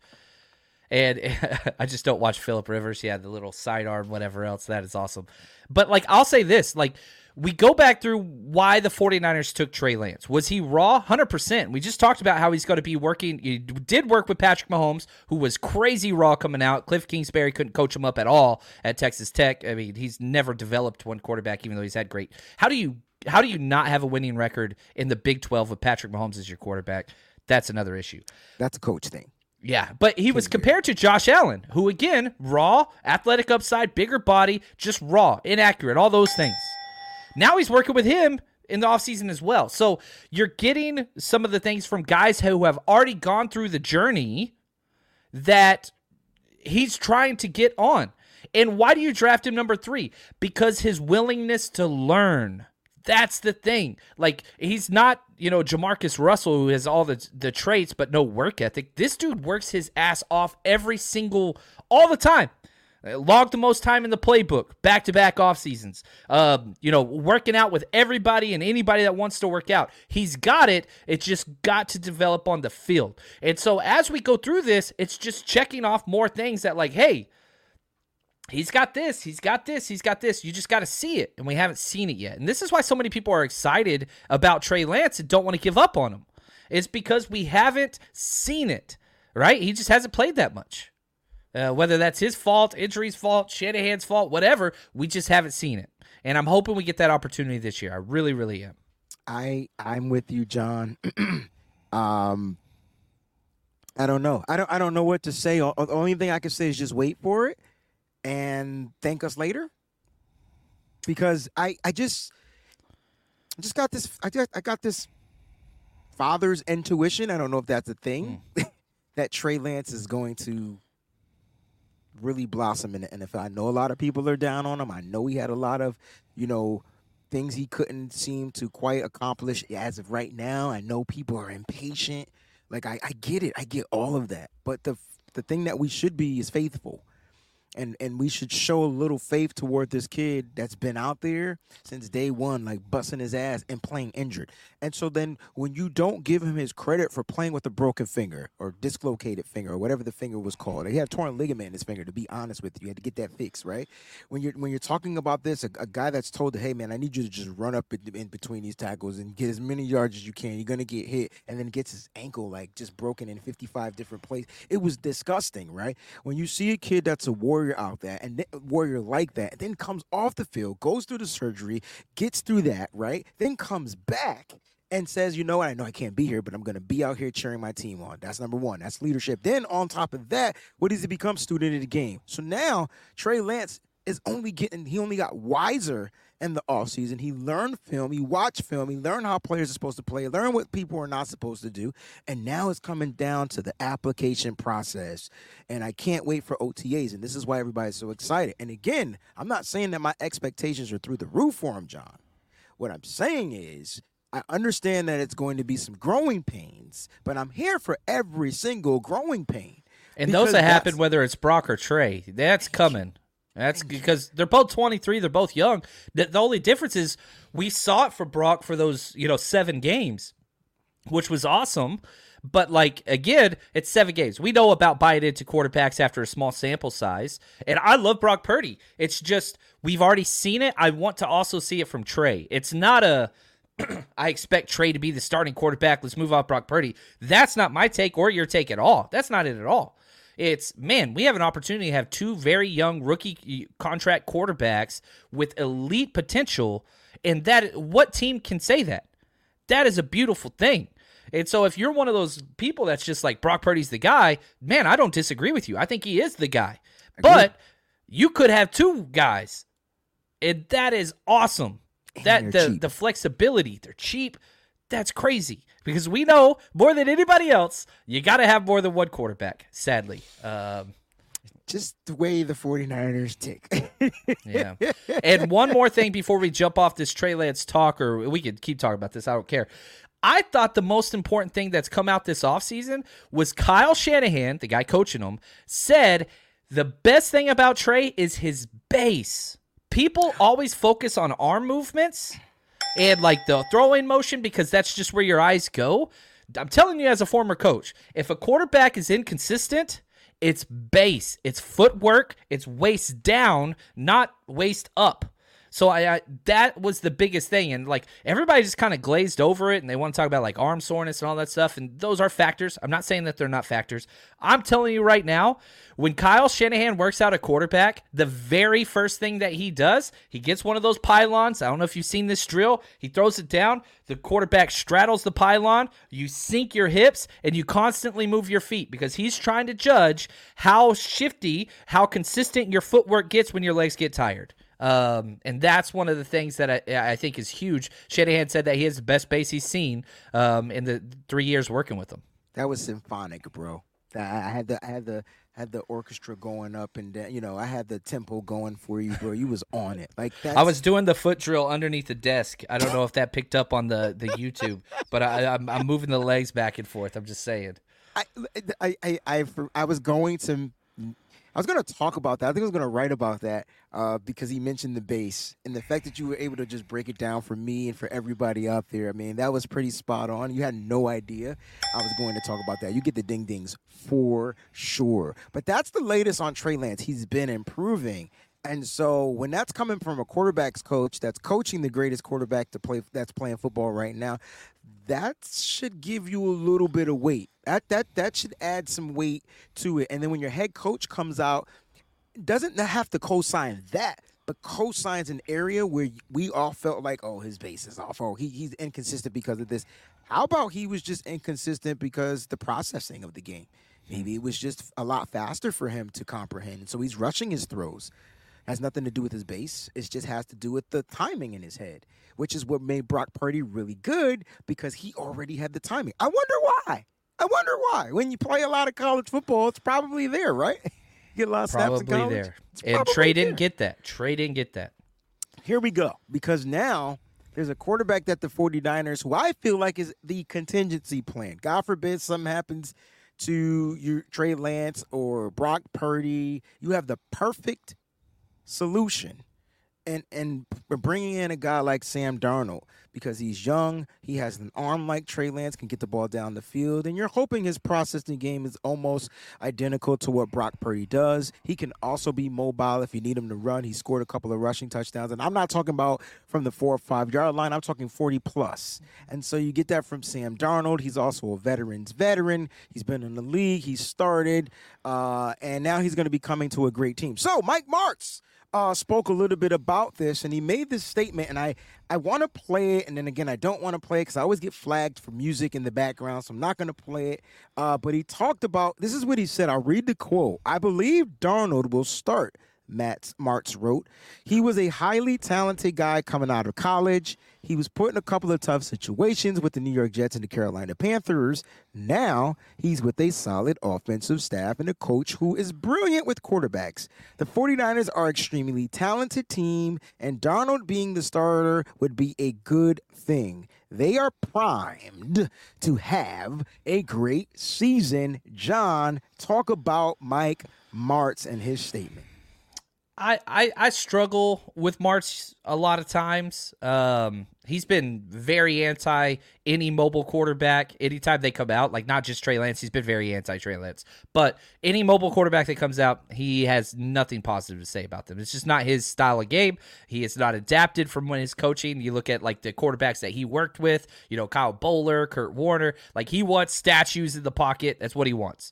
And I just don't watch Philip Rivers. Yeah, the little sidearm, whatever else. That is awesome. But like, I'll say this: like, we go back through why the 49ers took Trey Lance. Was he raw? 100%. We just talked about how he's going to be working. He did work with Patrick Mahomes, who was crazy raw coming out. Cliff Kingsbury couldn't coach him up at all at Texas Tech. I mean, he's never developed one quarterback, even though he's had great. How do you how do you not have a winning record in the Big 12 with Patrick Mahomes as your quarterback? That's another issue. That's a coach thing. Yeah, but he was compared to Josh Allen, who again, raw, athletic upside, bigger body, just raw, inaccurate, all those things. Now he's working with him in the offseason as well. So you're getting some of the things from guys who have already gone through the journey that he's trying to get on. And why do you draft him number three? Because his willingness to learn. That's the thing. Like he's not, you know, Jamarcus Russell who has all the the traits but no work ethic. This dude works his ass off every single all the time. Uh, Logged the most time in the playbook, back to back off seasons. Um, you know, working out with everybody and anybody that wants to work out. He's got it. It's just got to develop on the field. And so as we go through this, it's just checking off more things that, like, hey, he's got this, he's got this, he's got this. You just got to see it, and we haven't seen it yet. And this is why so many people are excited about Trey Lance and don't want to give up on him. It's because we haven't seen it, right? He just hasn't played that much. Uh, whether that's his fault, injury's fault, Shanahan's fault, whatever, we just haven't seen it. And I'm hoping we get that opportunity this year. I really, really am. I I'm with you, John. um, I don't know. I don't I don't know what to say. The only thing I can say is just wait for it and thank us later. Because I I just I just got this I just I got this father's intuition. I don't know if that's a thing hmm. that Trey Lance is going to really blossom in the NFL. I know a lot of people are down on him. I know he had a lot of, you know, things he couldn't seem to quite accomplish as of right now. I know people are impatient. Like I, I get it. I get all of that. But the the thing that we should be is faithful. And and we should show a little faith toward this kid that's been out there since day one, like busting his ass and playing injured. And so then when you don't give him his credit for playing with a broken finger or dislocated finger or whatever the finger was called, he had torn ligament in his finger. To be honest with you, you had to get that fixed, right? When you're when you're talking about this, a, a guy that's told, "Hey man, I need you to just run up in, in between these tackles and get as many yards as you can. You're gonna get hit," and then gets his ankle like just broken in 55 different places. It was disgusting, right? When you see a kid that's a warrior out there and then, warrior like that, then comes off the field, goes through the surgery, gets through that, right? Then comes back and says, you know what, I know I can't be here, but I'm to be out here cheering my team on. That's number one. That's leadership. Then on top of that, what does he become? Student of the game. So now Trey Lance is only getting, he only got wiser in the offseason. He learned film, he watched film, he learned how players are supposed to play, learned what people are not supposed to do. And now it's coming down to the application process. And I can't wait for OTAs. And this is why everybody's so excited. And again, I'm not saying that my expectations are through the roof for him, John. What I'm saying is, I understand that it's going to be some growing pains, but I'm here for every single growing pain. And those that happen whether it's Brock or Trey, that's coming. That's because they're both 23, they're both young. The, the only difference is we saw it for Brock for those, you know, 7 games, which was awesome. But like again, it's 7 games. We know about buying into quarterbacks after a small sample size. And I love Brock Purdy. It's just we've already seen it. I want to also see it from Trey. It's not a I expect Trey to be the starting quarterback. Let's move off Brock Purdy. That's not my take or your take at all. That's not it at all. It's man, we have an opportunity to have two very young rookie contract quarterbacks with elite potential, and that what team can say that? That is a beautiful thing. And so if you're one of those people that's just like Brock Purdy's the guy, man, I don't disagree with you. I think he is the guy. But You could have two guys, and that is awesome. that the cheap. the flexibility, they're cheap. That's crazy because we know more than anybody else, you got to have more than one quarterback. Sadly, um, Just the way the 49ers tick. yeah. and one more thing before we jump off this Trey Lance talk, or we could keep talking about this. I don't care. I thought the most important thing that's come out this offseason was Kyle Shanahan, the guy coaching him, said the best thing about Trey is his base. People always focus on arm movements and like the throwing motion because that's just where your eyes go. I'm telling you, as a former coach, if a quarterback is inconsistent, it's base, it's footwork, it's waist down, not waist up. So I, I that was the biggest thing, and like everybody just kind of glazed over it, and they want to talk about like arm soreness and all that stuff, and those are factors. I'm not saying that they're not factors. I'm telling you right now, when Kyle Shanahan works out a quarterback, the very first thing that he does, he gets one of those pylons. I don't know if you've seen this drill. He throws it down. The quarterback straddles the pylon. You sink your hips and you constantly move your feet because he's trying to judge how shifty, how consistent your footwork gets when your legs get tired. Um, and that's one of the things that I, I think is huge. Shanahan said that he has the best base he's seen um, in the three years working with him. That was symphonic, bro. I had the I had the had the orchestra going up and down. You know, I had the tempo going for you, bro. You was on it. Like that. I was doing the foot drill underneath the desk. I don't know if that picked up on the, the YouTube, but I, I'm, I'm moving the legs back and forth. I'm just saying. I, I, I, I, I was going to, I was going to talk about that. I think I was going to write about that uh, because he mentioned the base and the fact that you were able to just break it down for me and for everybody out there. I mean, that was pretty spot on. You had no idea I was going to talk about that. You get the ding dings for sure. But that's the latest on Trey Lance. He's been improving. And so when that's coming from a quarterbacks coach that's coaching the greatest quarterback to play that's playing football right now, that should give you a little bit of weight. That that that should add some weight to it. And then when your head coach comes out, doesn't have to co-sign that, but co-signs an area where we all felt like, oh, his base is off. Oh, he, he's inconsistent because of this. How about he was just inconsistent because the processing of the game? Maybe it was just a lot faster for him to comprehend. So he's rushing his throws. Has nothing to do with his base. It just has to do with the timing in his head, which is what made Brock Purdy really good because he already had the timing. I wonder why. I wonder why. When you play a lot of college football, it's probably there, right? You get a lot of snaps in Probably college. there. It's And Trey didn't there. get that. Trey didn't get that. Here we go. Because now there's a quarterback that the 49ers, who I feel like is the contingency plan. God forbid something happens to your Trey Lance or Brock Purdy. You have the perfect solution. And and bringing in a guy like Sam Darnold because he's young, he has an arm like Trey Lance, can get the ball down the field, and you're hoping his processing game is almost identical to what Brock Purdy does. He can also be mobile if you need him to run. He scored a couple of rushing touchdowns, and I'm not talking about from the four or five yard line. I'm talking 40 plus. And so you get that from Sam Darnold. He's also a veteran's veteran. He's been in the league. He started, uh, and now he's going to be coming to a great team. So Mike Martz uh, spoke a little bit about this, and he made this statement, and I I want to play it, and then again I don't want to play it because I always get flagged for music in the background, so I'm not going to play it. Uh, but he talked about this is what he said. I'll read the quote. I believe Darnold will start. Matt Martz wrote, he was a highly talented guy coming out of college. He was put in a couple of tough situations with the New York Jets and the Carolina Panthers. Now he's with a solid offensive staff and a coach who is brilliant with quarterbacks. The 49ers are an extremely talented team, and Darnold being the starter would be a good thing. They are primed to have a great season. John, talk about Mike Martz and his statement. I, I, struggle with Martz a lot of times. Um, he's been very anti any mobile quarterback anytime they come out. Like not just Trey Lance, he's been very anti Trey Lance. But any mobile quarterback that comes out, he has nothing positive to say about them. It's just not his style of game. He is not adapted from when he's coaching. You look at like the quarterbacks that he worked with, you know, Kyle Boller, Kurt Warner. Like he wants statues in the pocket. That's what he wants.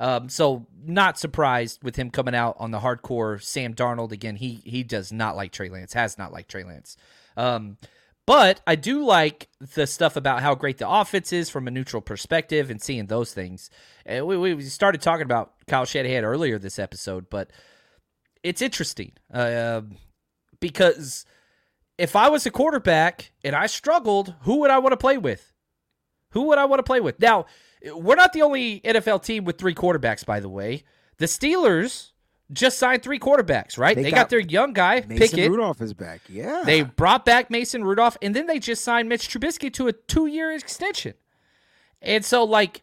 Um, so not surprised with him coming out on the hardcore Sam Darnold again. He he does not like Trey Lance, has not liked Trey Lance. Um, but I do like the stuff about how great the offense is from a neutral perspective and seeing those things. And we, we started talking about Kyle Shanahan earlier this episode, but it's interesting uh, because if I was a quarterback and I struggled, who would I want to play with? Who would I want to play with? Now, we're not the only NFL team with three quarterbacks, by the way. The Steelers just signed three quarterbacks, right? They, They got, got their young guy, Mason Pickett. Rudolph is back. Yeah. They brought back Mason Rudolph, and then they just signed Mitch Trubisky to a two-year extension. And so, like,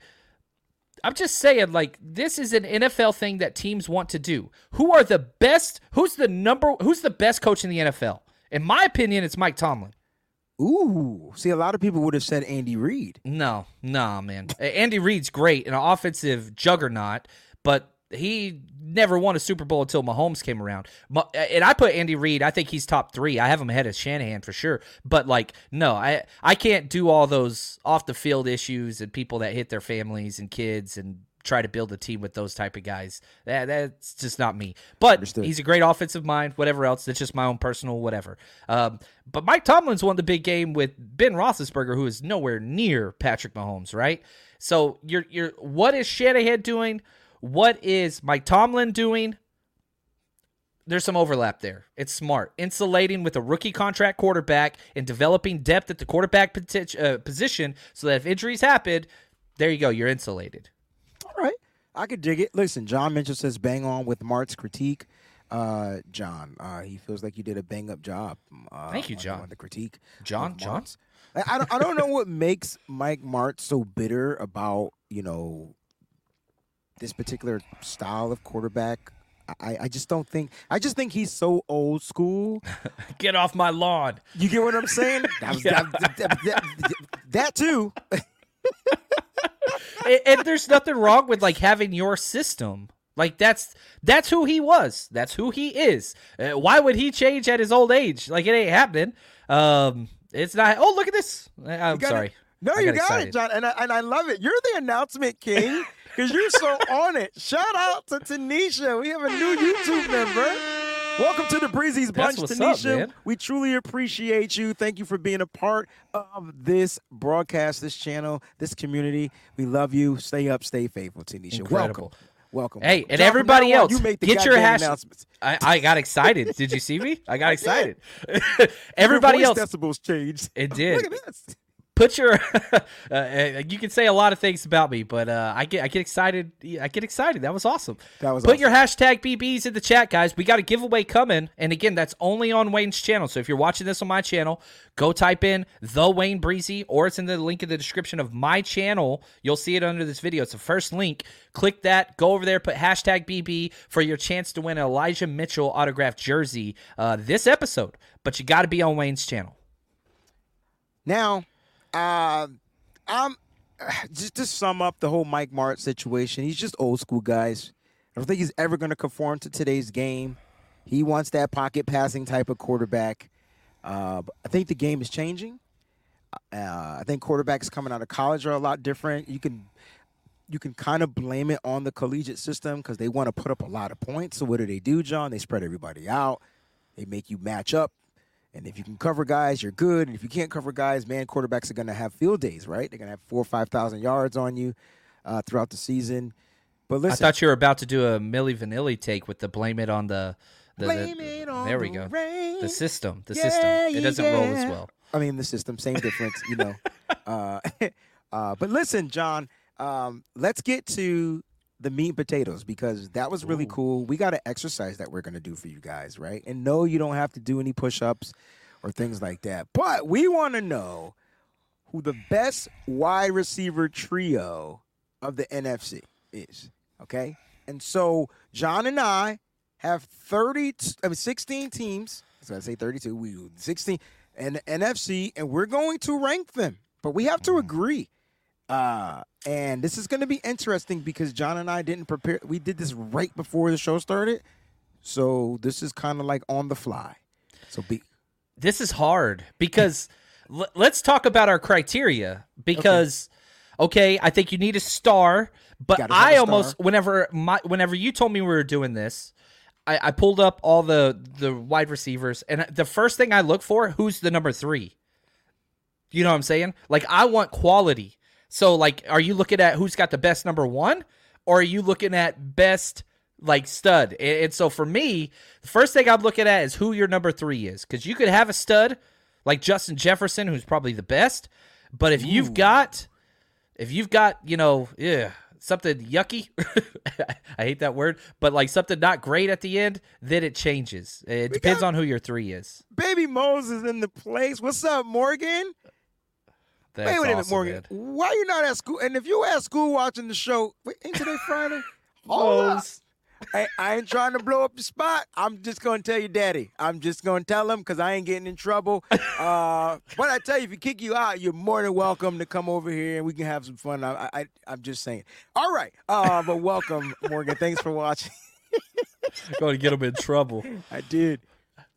I'm just saying, like, this is an NFL thing that teams want to do. Who are the best? Who's the number? Who's the best coach in the NFL? In my opinion, it's Mike Tomlin. Ooh. See, a lot of people would have said Andy Reid. No, no, man. Andy Reid's great, an offensive juggernaut, but he never won a Super Bowl until Mahomes came around. And I put Andy Reid. I think he's top three. I have him ahead of Shanahan for sure. But like, no, I I can't do all those off the field issues and people that hit their families and kids and try to build a team with those type of guys. That that's just not me. But Understood. he's a great offensive mind. Whatever else, that's just my own personal whatever. Um, but Mike Tomlin's won the big game with Ben Roethlisberger, who is nowhere near Patrick Mahomes, right? So you're you're what is Shanahan doing? What is Mike Tomlin doing? There's some overlap there. It's smart. Insulating with a rookie contract quarterback and developing depth at the quarterback uh, position so that if injuries happen, there you go, you're insulated. All right. I could dig it. Listen, John Mitchell says bang on with Martz's critique. Uh, John, uh, he feels like you did a bang up job. Uh, Thank you, John. On the critique. John? John? I, I don't, I don't know what makes Mike Martz so bitter about, you know, this particular style of quarterback. I, I just don't think. I just think he's so old school. Get off my lawn. You get what I'm saying? That, was, that, that- that- that too. and, and there's nothing wrong with like having your system. Like that's that's who he was. That's who he is. Uh, why would he change at his old age? Like it ain't happening. Um, it's not. Oh, look at this. I- I'm got it. sorry. No, you got got excited. it, John, and I, and I love it. You're the announcement king because you're so on it. Shout out to Tanisha. We have a new YouTube member. Welcome to the Breezie's Bunch, what's up, Tanisha. we truly appreciate you. Thank you for being a part of this broadcast, this channel, this community. We love you. Stay up, stay faithful, Tanisha. Incredible. Welcome. Welcome. Hey, and John, everybody else, you make the get your hash. announcements. I, I got excited. Did you see me? I got excited. Your everybody voice else, decibels changed. it did. Look at this. Put your uh, uh, you can say a lot of things about me but uh, i get i get excited i get excited. That was awesome. That was put your hashtag bbs in the chat guys. We got a giveaway coming and again that's only on wayne's channel. So if you're watching this on my channel go type in the wayne breezie or it's in the link in the description of my channel. You'll see it under this video. It's the first link. Click that. Go over there. Put hashtag bb for your chance to win an elijah mitchell autographed jersey uh, this episode. But you got to be on wayne's channel. Now, uh, I'm just to sum up the whole Mike Martz situation. He's just old school, guys. I don't think he's ever going to conform to today's game. He wants that pocket passing type of quarterback. Uh, I think the game is changing. Uh, I think quarterbacks coming out of college are a lot different. You can you can kind of blame it on the collegiate system because they want to put up a lot of points. So what do they do, John? They spread everybody out. They make you match up. And if you can cover guys, you're good. And if you can't cover guys, man, quarterbacks are going to have field days, right? They're going to have four or 5,000 yards on you uh, throughout the season. But listen, I thought you were about to do a Milli Vanilli take with the blame it on the. the, the- Blame it on there we the go. rain. The system. The Yeah, system. It doesn't roll as well. I mean, the system, same difference, you know. Uh, uh, but listen, John, um, let's get to the meat and potatoes because that was really cool. We got an exercise that we're going to do for you guys, right? And no, you don't have to do any push ups or things like that. But we want to know who the best wide receiver trio of the NFC is, okay? And so John and I have 30, I mean, 16 teams. So I say 32. We 16 and the NFC, and we're going to rank them, but we have to mm. agree. Uh, and this is going to be interesting because John and I didn't prepare. We did this right before the show started, so this is kind of like on the fly. So be This is hard because l- let's talk about our criteria because. Okay, I think you need a star, but I almost star. whenever my whenever you told me we were doing this, I, I pulled up all the the wide receivers, and the first thing I look for who's the number three. You know what I'm saying? Like I want quality. So like, are you looking at who's got the best number one, or are you looking at best like stud. And, and so for me, the first thing I'm looking at is who your number three is, because you could have a stud like Justin Jefferson, who's probably the best, but if you've got, if you've got, you know, yeah, something yucky, I hate that word, but like something not great at the end, then it changes. It depends got- on who your three is. Baby Moses in the place. What's up, Morgan? That's wait, wait a minute, awesome, Morgan. man. Why you not at school? And if you at school watching the show, wait, ain't today Friday? Hold I, I ain't trying to blow up your spot. I'm just gonna tell your daddy. I'm just gonna tell him because I ain't getting in trouble. Uh, but I tell you, if he kick you out, you're more than welcome to come over here and we can have some fun. I, I I'm just saying. All right. Uh, but welcome, Morgan. Thanks for watching. Going to get him in trouble. I did.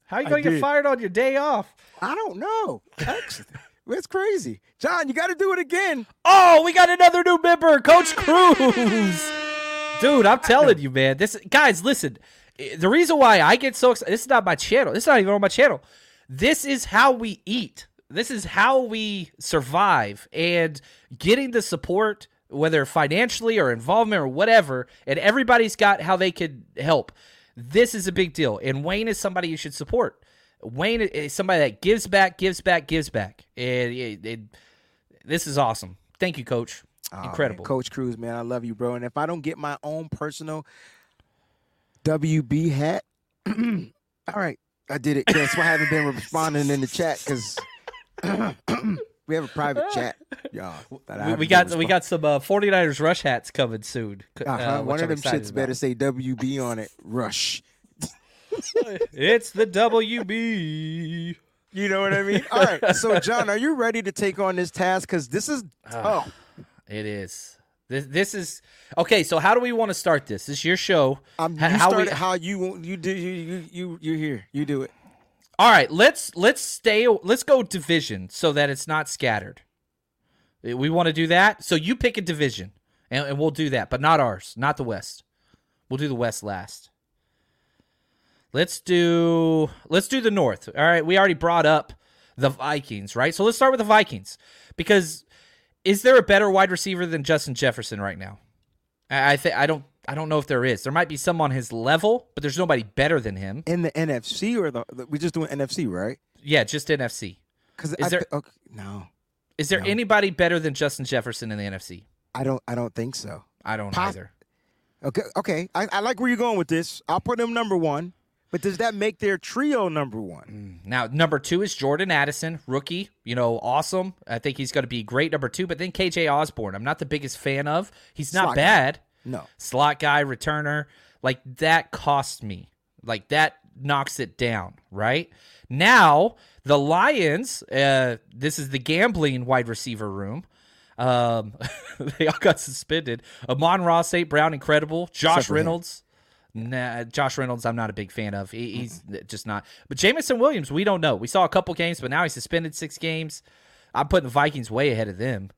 How you going to get fired on your day off? I don't know. That's, it's crazy, John. You got to do it again. Oh, we got another new member, Coach Cruz. Dude, I'm telling you, man. This guys, listen. The reason why I get so excited, this is not my channel. This is not even on my channel. This is how we eat. This is how we survive. And getting the support, whether financially or involvement or whatever, and everybody's got how they could help. This is a big deal. And Wayne is somebody you should support. Wayne is somebody that gives back, gives back, gives back. And it, it, this is awesome. Thank you, Coach. Oh, Incredible. Coach Cruz, man. I love you, bro. And if I don't get my own personal WB hat, all right, I did it. That's why I haven't been responding in the chat because we have a private chat, y'all. We, we got we got some uh, 49ers rush hats coming soon. uh, Uh-huh. One I'm of them shits about. better say WB on it. Rush. It's the WB. You know what I mean? All right. So, John, are you ready to take on this task? Because this is tough. It is. This this is okay. So how do we want to start this? This is your show. Um, H- you how start we- it how you want. You do. You you you you're here. You do it. All right, let's let's stay. Let's go division so that it's not scattered. We want to do that. So you pick a division, and, and we'll do that, but not ours, not the West. We'll do the West last. Let's do let's do the North. All right, we already brought up the Vikings, right? So let's start with the Vikings because is there a better wide receiver than Justin Jefferson right now? I, I think I don't I don't know if there is. There might be some on his level, but there's nobody better than him. In the NFC or the, we're just doing NFC, right? Yeah, just NFC. Because Is there- okay, no, Is there No. anybody better than Justin Jefferson in the NFC? I don't. I don't think so. I don't Pos- either. Okay, okay. I, I like where you're going with this. I'll put him number one. But does that make their trio number one? Now, number two is Jordan Addison, rookie. You know, awesome. I think he's going to be great number two. But then KJ Osborn, I'm not the biggest fan of. He's not Slot guy. bad. No. Slot guy, returner. Like that cost me. Like that knocks it down, right? Now, the Lions, uh, this is the gambling wide receiver room. Um, they all got suspended. Amon-Ra, St. Brown, incredible. Josh him. Reynolds. Nah, Josh Reynolds, I'm not a big fan of. He, he's just not. But Jameson Williams, we don't know. We saw a couple games, but now he's suspended six games. I'm putting the Vikings way ahead of them.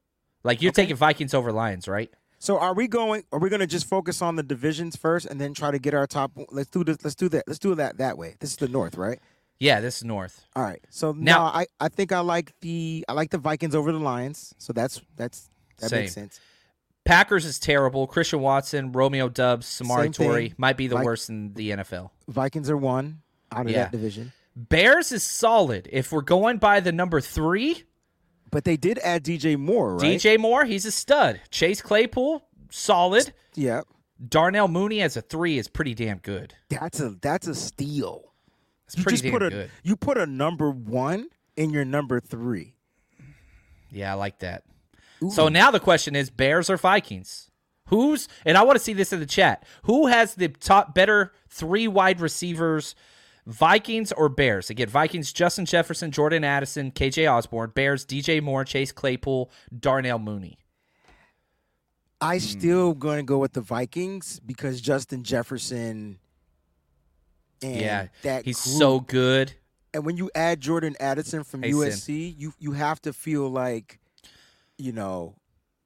Like you're taking Vikings over Lions, right? So are we going? Are we going to just focus on the divisions first, and then try to get our top? Let's do this. Let's do that. Let's do that that way. This is the North, right? Yeah, this is North. All right. So Now- now I, I think I like the I like the Vikings over the Lions. So that's that's that makes sense. Packers is terrible. Christian Watson, Romeo Doubs, Samori. Toure might be the Like- worst in the NFL. Vikings are one out of Yeah. that division, Bears is solid. If we're going by the number three, but they did add DJ Moore, right? DJ Moore, he's a stud. Chase Claypool, solid. Yeah, Darnell Mooney as a three is pretty damn good. that's a that's a steal. It's You pretty just damn put a good. you put a number one in your number three. Yeah, I like that. So now the question is Bears or Vikings? Who's and I want to see this in the chat. Who has the top better three wide receivers? Vikings or Bears? Again, Vikings, Justin Jefferson, Jordan Addison, KJ Osborn. Bears, DJ Moore, Chase Claypool, Darnell Mooney. I Hmm. still going to go with the Vikings because Justin Jefferson. And yeah, that he's group- so good. And when you add Jordan Addison from Hey, Sin. USC, you you have to feel like, you know,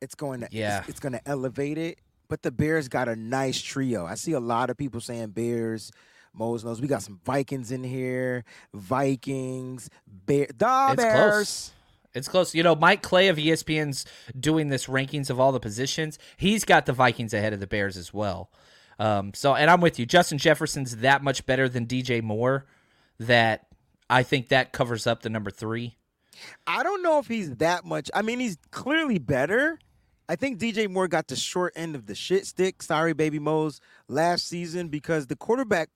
it's going to Yeah. it's, it's going to elevate it. But the Bears got a nice trio. I see a lot of people saying Bears. Mose knows we got some Vikings in here. Vikings, Bear, the It's Bears. close. It's close. You know, Mike Clay of ESPN's doing this rankings of all the positions. He's got the Vikings ahead of the Bears as well. Um, so, and I'm with you. Justin Jefferson's that much better than DJ Moore that I think that covers up the number three. I don't know if he's that much. I mean, he's clearly better. I think DJ Moore got the short end of the shit stick. Sorry, baby Mo's last season because the quarterback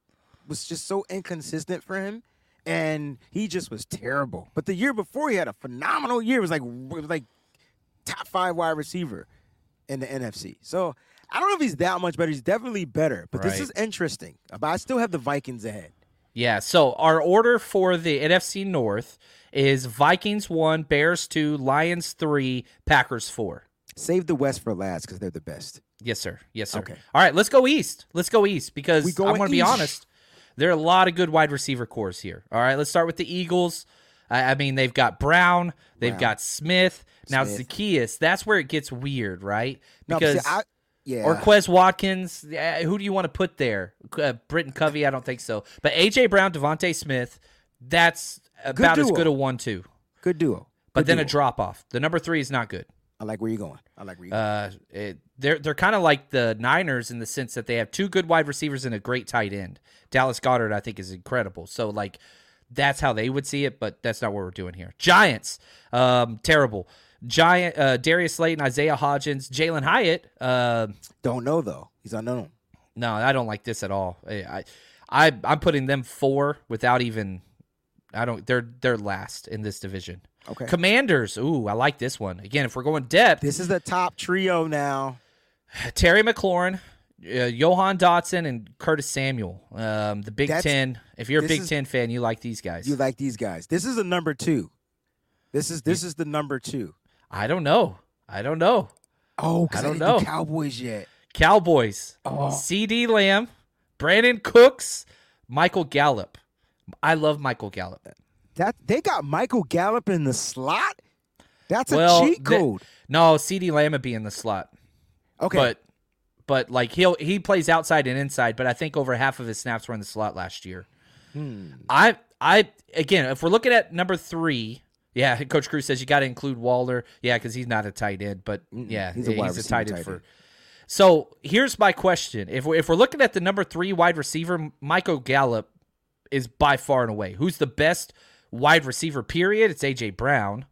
was just so inconsistent for him, and he just was terrible. But the year before, he had a phenomenal year. It was like it was like top five wide receiver in the NFC. So I don't know if he's that much better. He's definitely better. But this is interesting. But I still have the Vikings ahead. Yeah. So our order for the NFC North is Vikings one, Bears two, Lions three, Packers four. Save the West for last because they're the best. Yes, sir. Yes, sir. Okay. All right, let's go east. Let's go east because We I'm going to be honest. There are a lot of good wide receiver cores here. All right, let's start with the Eagles. I, I mean, they've got Brown, they've Brown. got Smith. Now Smith. Zacchaeus. That's where it gets weird, right? No, see, Because I, yeah. or Quez Watkins. yeah, Who do you want to put there? Uh, Britain Covey. I don't think so. But AJ Brown, DeVonta Smith. That's about as good a one-two. Good duo. But Good then a drop off. The number three is not good. I like where you're going. I like where you're going. Uh, it, they're they're kind of like the Niners in the sense that they have two good wide receivers and a great tight end. Dallas Goedert, I think, is incredible. So like, that's how they would see it, but that's not what we're doing here. Giants, um, terrible. Giant uh, Darius Slayton, Isaiah Hodgins, Jalin Hyatt. Uh, Don't know though. He's unknown. no, I don't like this at all. I, I I'm putting them four without even. I don't. They're they're last in this division. Okay. Commanders. Ooh, I like this one. Again, if we're going depth, This is the top trio now. Terry McLaurin, uh, Jahan Dotson, and Curtis Samuel. Um, the Big That's- Ten. If you're a Big is- Ten fan, you like these guys. You like these guys. This is a number two. This is this is the number two. I don't know. I don't know. Oh, I don't didn't know. Cowboys yet. Cowboys. Oh. CeeDee Lamb, Brandin Cooks, Michael Gallup. I love Michael Gallup. That they got Michael Gallup in the slot. That's well, a cheat th- code. no, CeeDee Lamb would be in the slot. okay, But but like he'll he plays outside and inside, but I think over half of his snaps were in the slot last year. Hmm. I I again, if we're looking at number three, yeah, Coach Cruz says you got to include Waller, yeah, because he's not a tight end, but yeah, He's a wide he's a receiver tight end for. So here's my question: If we're, if we're looking at the number three wide receiver, Michael Gallup is by far and away. Who's the best wide receiver? Period. It's AJ Brown.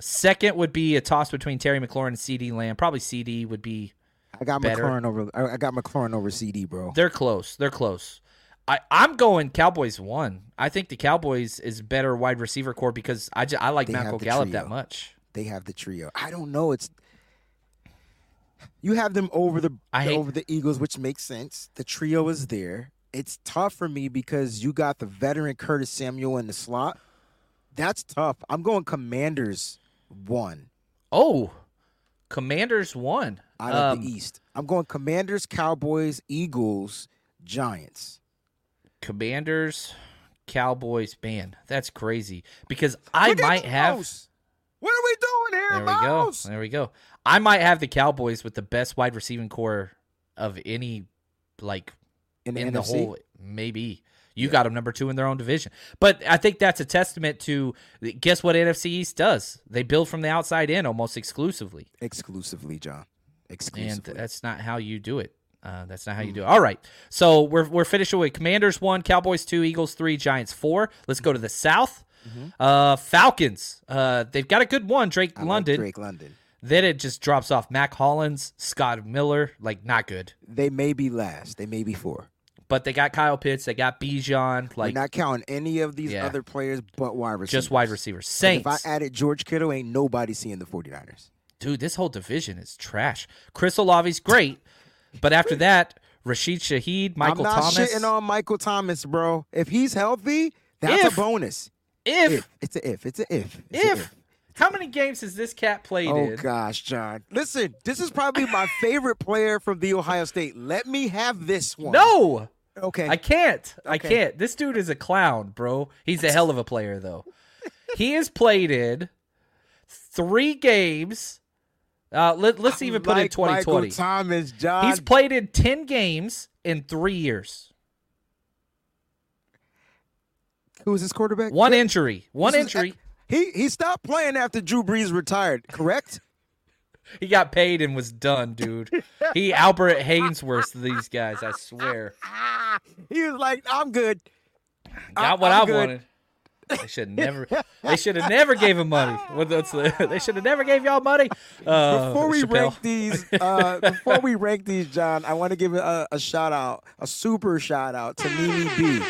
Second would be a toss between Terry McLaurin and CeeDee Lamb. Probably CeeDee would be I got better. McLaurin over. I got McLaurin over CeeDee, bro. They're close. They're close. I, I'm going Cowboys one. I think the Cowboys is better wide receiver core because I, ju- I like They Michael Gallup trio. that much. They have the trio. I don't know. It's you have them over the hate- over the Eagles, which makes sense. The trio is there. It's tough for me because you got the veteran Curtis Samuel in the slot. That's tough. I'm going Commanders one Oh, Commanders one. out of Um, the East. I'm going Commanders, Cowboys, Eagles, Giants. Commanders, Cowboys. Man, that's crazy because I Look might have. Mouse. What are we doing here, There we go. There we go. I might have the Cowboys with the best wide receiving core of any, like In the in the whole maybe. You got them number two in their own division. But i think that's a testament to guess what nfc east does? They build from the outside in almost exclusively. Exclusively, John. and that's not how you do it. Uh, that's not how you do it. All right. So we're, we're finishing with commanders one cowboys two eagles three giants four. Let's go to the south. Uh, falcons. Uh, they've got a good one drake I like london. Drake London. then it just drops off mack hollins scott miller like not good. They may be last. They may be four. But they got kyle pitts they got bijan like We're not counting any of these Yeah. other players but wide receivers. just wide receivers. saints If I added George Kittle, ain't nobody seeing the 49ers. dude, this whole division is trash. Chris Olave's great, but after that, Rashid Shaheed, Michael I'm not Thomas. shitting on Michael Thomas, bro. If he's healthy, that's If. a bonus. if, If it's a if, it's a if. It's a if, how many games has this cat played Oh in? gosh, John. Listen, this is probably my favorite player from the Ohio State. Let me have this one. No, Okay. I can't. I can't. This dude is a clown, bro. He's a hell of a player, though. he has played in three games. Uh, let, us even put in Like 2020. Michael Thomas, John. He's played in 10 games in three years. Who's his quarterback? One injury. One This is- injury. He he stopped playing after Drew Brees retired, correct? he got paid and was done, dude. He Albert Haynesworth these guys, I swear. he was like, "I'm good." Got what I'm I good. wanted. They should never. They should have never gave him money. The, they should have never gave y'all money. Uh, before we Chappelle. rank these, uh, before we rank these, John, I want to give a, a shout out, a super shout out to Mimi B.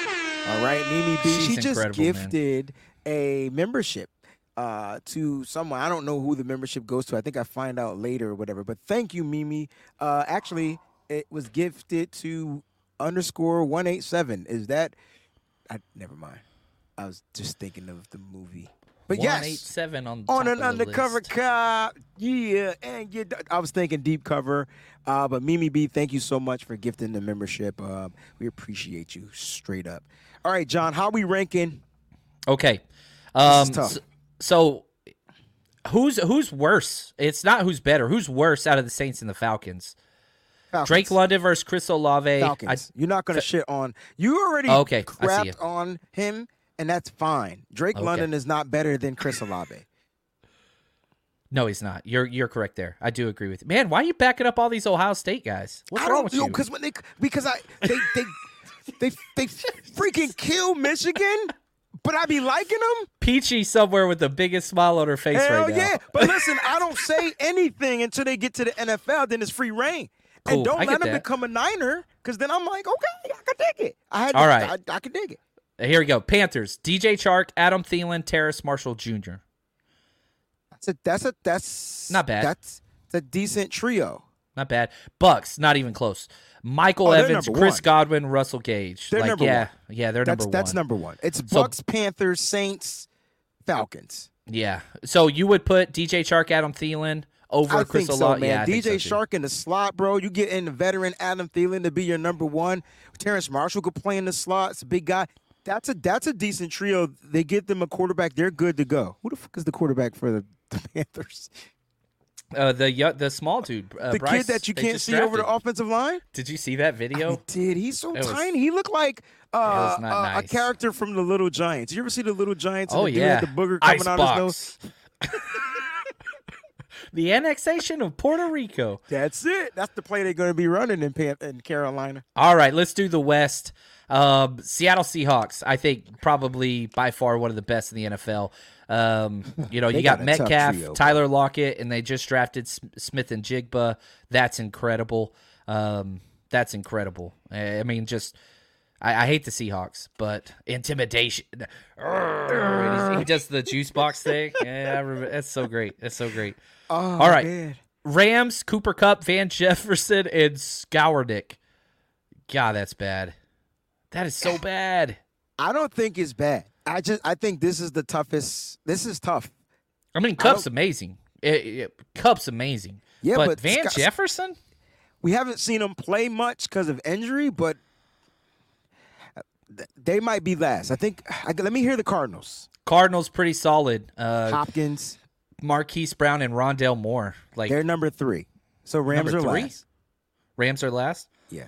All right, Mimi B. She's she just incredible, man. gifted a membership uh, to someone. I don't know who the membership goes to. I think I find out later or whatever. But thank you, Mimi. Uh, actually, it was gifted to underscore one eight seven. Is that? I never mind. I was just thinking of the movie. But yes, 187 on on an undercover list. cop. Yeah, and get. I was thinking deep cover, uh, but Mimi B, thank you so much for gifting the membership. Um, we appreciate you straight up. All right, John, how we ranking? Okay. Um, tough. s- So, who's who's worse? It's not who's better. Who's worse out of the Saints and the Falcons? Falcons. Drake London versus Chris Olave. Falcons. You're not gonna shit on. You already Oh, okay, I crapped on him, and that's fine. Drake Okay. London is not better than Chris Olave. no, he's not. You're you're correct there. I do agree with you. Man, why are you backing up all these Ohio State guys? What's I wrong don't with you? because when they because I they they they they freaking kill Michigan, but I be liking them. Peachy somewhere with the biggest smile on her face Hell right now. yeah! But listen, I don't say anything until they get to the NFL. Then it's free reign. Cool, And don't I let them that. become a Niner, because then I'm like, okay, I can dig it. I had, All to, right. I, I can dig it. Uh, here we go. Panthers. DJ Chark, Adam Thielen, Terrace Marshall Jr. That's a that's a that's Not bad. That's, that's a decent trio. Not bad. Bucks, not even close. Michael Oh, Evans, Chris one. Godwin, Russell Gage. They're like, number yeah, one. yeah, they're That's number one. that's number one. It's So- Bucks, Panthers, Saints, Falcons. Yeah. So you would put DJ Chark, Adam Thielen over I Chris think so, Olave? man. Yeah, DJ so. Chark in the slot, bro. You get in the veteran Adam Thielen to be your number one. Terrace Marshall could play in the slot. It's a big guy. That's a that's a decent trio. They get them a quarterback. They're good to go. Who the fuck is the quarterback for the, the Panthers? Uh, the the small dude, uh, the Bryce, kid that you can't see over the offensive line. Did you see that video? I did. He's so was- tiny. He looked like uh, uh, nice. a character from the Little Giants. You ever see the Little Giants? Oh yeah, the booger coming out his nose. The annexation of Puerto Rico. That's it. That's the play they're going to be running in Pan- in Carolina. All right, let's do the West. Um, Seattle Seahawks, I think probably by far one of the best in the NFL. Um, you know, you got, got Metcalf. Tyler Lockett, and they just drafted S- Smith-Njigba. That's incredible. Um, that's incredible. I I mean, just I, I hate the Seahawks, but intimidation. He does the juice box thing. Yeah, I remember. That's so great. That's so great. Oh, All right. man. Rams, Cooper Kupp, Van Jefferson, and Skowronek. God, that's bad. That is so bad. I don't think it's bad. I just I think this is the toughest. This is tough. I mean, Kupp's amazing. It, it- Kupp's amazing. Yeah, but, but Van Scott- Jefferson? We haven't seen him play much because of injury, but they might be last. I think. I, let me hear the Cardinals. Cardinals pretty solid. Uh, Hopkins, Marquise Brown and Rondale Moore. Like they're number three. So Rams are three? last. Rams are last. Yeah,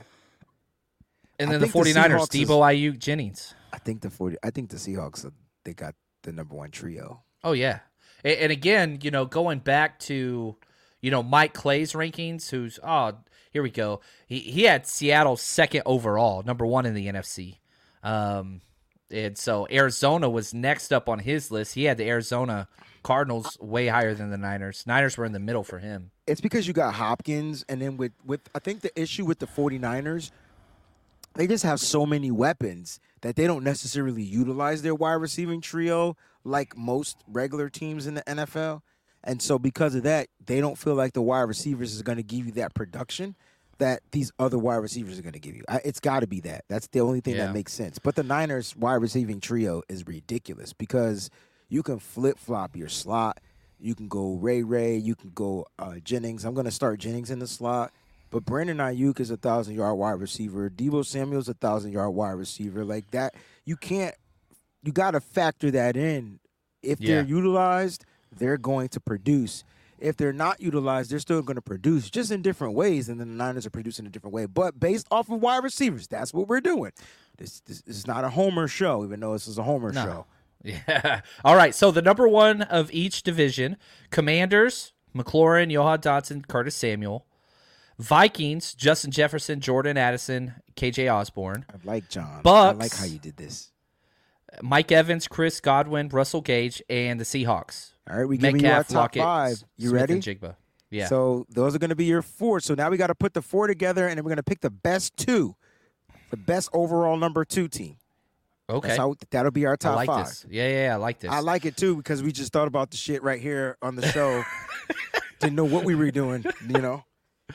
And then the think the 49ers, Seahawks is- Deebo Aiyuk Jennings. I think the forty. I think the Seahawks. uh, They got the number one trio. Oh yeah, A- and again, you know, going back to, you know, Mike Clay's rankings, who's oh, here we go. He he had Seattle second overall, number one in the NFC. Um, and so Arizona was next up on his list. He had the Arizona Cardinals way higher than the Niners. Niners were in the middle for him. It's because you got Hopkins, and then with with I think the issue with the 49ers, they just have so many weapons that they don't necessarily utilize their wide receiving trio like most regular teams in the NFL. And so because of that, they don't feel like the wide receivers is going to give you that production that these other wide receivers are going to give you. It's got to be that. That's the only thing Yeah. that makes sense. But the Niners wide receiving trio is ridiculous because you can flip flop your slot. You can go Ray Ray. You can go uh, Jennings. I'm going to start Jennings in the slot. But Brandon Aiyuk is a thousand yard wide receiver. Deebo Samuel's a thousand yard wide receiver. Like that, you can't. You got to factor that in. If they're utilized, they're going to produce. If they're not utilized, they're still going to produce, just in different ways. And then the Niners are producing a different way, but based off of wide receivers. That's what we're doing. This, this, this is not a homer show, even though this is a homer No. show. Yeah. All right. So the number one of each division: Commanders, McLaurin, Jahan Dotson, Curtis Samuel. Vikings, Justin Jefferson, Jordan Addison, KJ Osborn. I like John. I like how you did this. Mike Evans, Chris Godwin, Russell Gage, and the Seahawks. All right, we giving you our top Lockett, five. You Smith, ready? And Jigba. Yeah. So those are going to be your four. So now we got to put the four together, and then we're going to pick the best two, the best overall number two team. Okay. That's how that'll be our I top like five. this. Yeah, yeah, yeah, I like this. I like it too because we just thought about the shit right here on the show. Didn't know what we were doing, you know.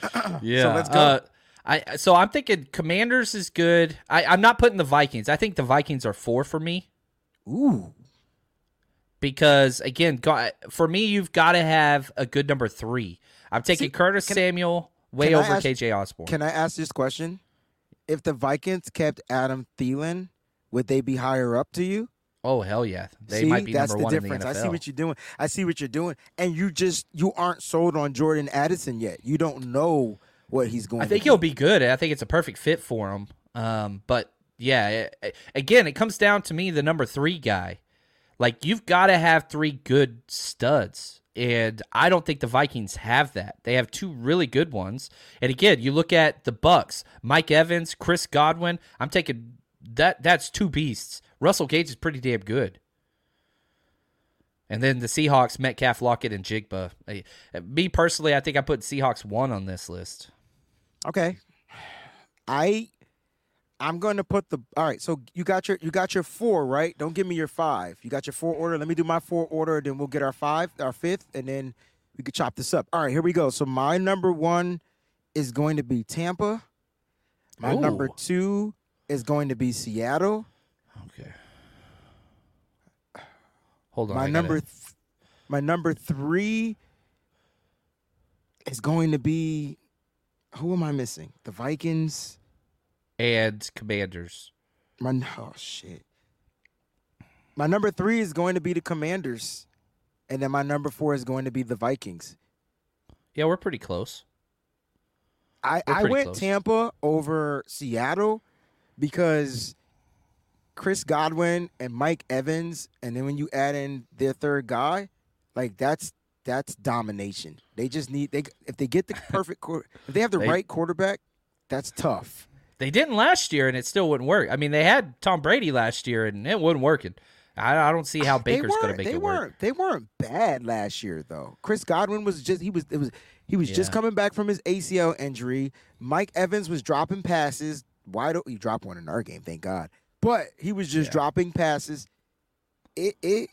Yeah. let's go. Uh, I so I'm thinking Commanders is good. I, I'm not putting the Vikings. I think the Vikings are four for me Ooh, because again, go- for me, you've got to have a good number three. I'm taking See, Curtis can- Samuel way over ask- KJ Osborn. can I ask this question? If the Vikings kept Adam Thielen, would they be higher up to you? oh hell yeah, they see, might be that's number the one difference. in the NFL. I see what you're doing. I see what you're doing, and you just you aren't sold on Jordan Addison yet. You don't know what he's going. To do. I think he'll be good. I think it's a perfect fit for him. Um, but yeah, a- again, it comes down to me, the number three guy. Like you've got to have three good studs, and I don't think the Vikings have that. They have two really good ones. And again, you look at the Bucks, Mike Evans, Chris Godwin. I'm taking that. That's two beasts. Russell Gage is pretty damn good. And then the Seahawks, Metcalf, Lockett, and Njigba. I- Me personally, I think I put Seahawks one on this list. Okay. I I'm going to put the All right, so you got your you got your 4, right? Don't give me your 5. You got your 4 order. Let me do my 4 order then we'll get our 5, our 5th and then we could chop this up. All right, here we go. So my number 1 is going to be Tampa. My number Ooh. 2 is going to be Seattle. Okay. Hold on. my number th- my number 3 is going to be who am I missing? The Vikings. and Commanders. My oh shit. My number three is going to be the Commanders, and then my number four is going to be the Vikings. Yeah, we're pretty close. I I went close. Tampa over Seattle because Chris Godwin and Mike Evans, and then when you add in their third guy, like that's that's domination. They just need they if they get the perfect if they have the They- right quarterback, that's tough. They didn't last year, and it still wouldn't work. I mean, they had Tom Brady last year, and it wasn't working. I, I don't see how Baker's going to make they it weren't, work. They weren't bad last year though. Chris Godwin was just he was it was he was just coming back from his ACL injury. Mike Evans was dropping passes. Why don't you drop one in our game? Thank God. But he was just Yeah. dropping passes. It it,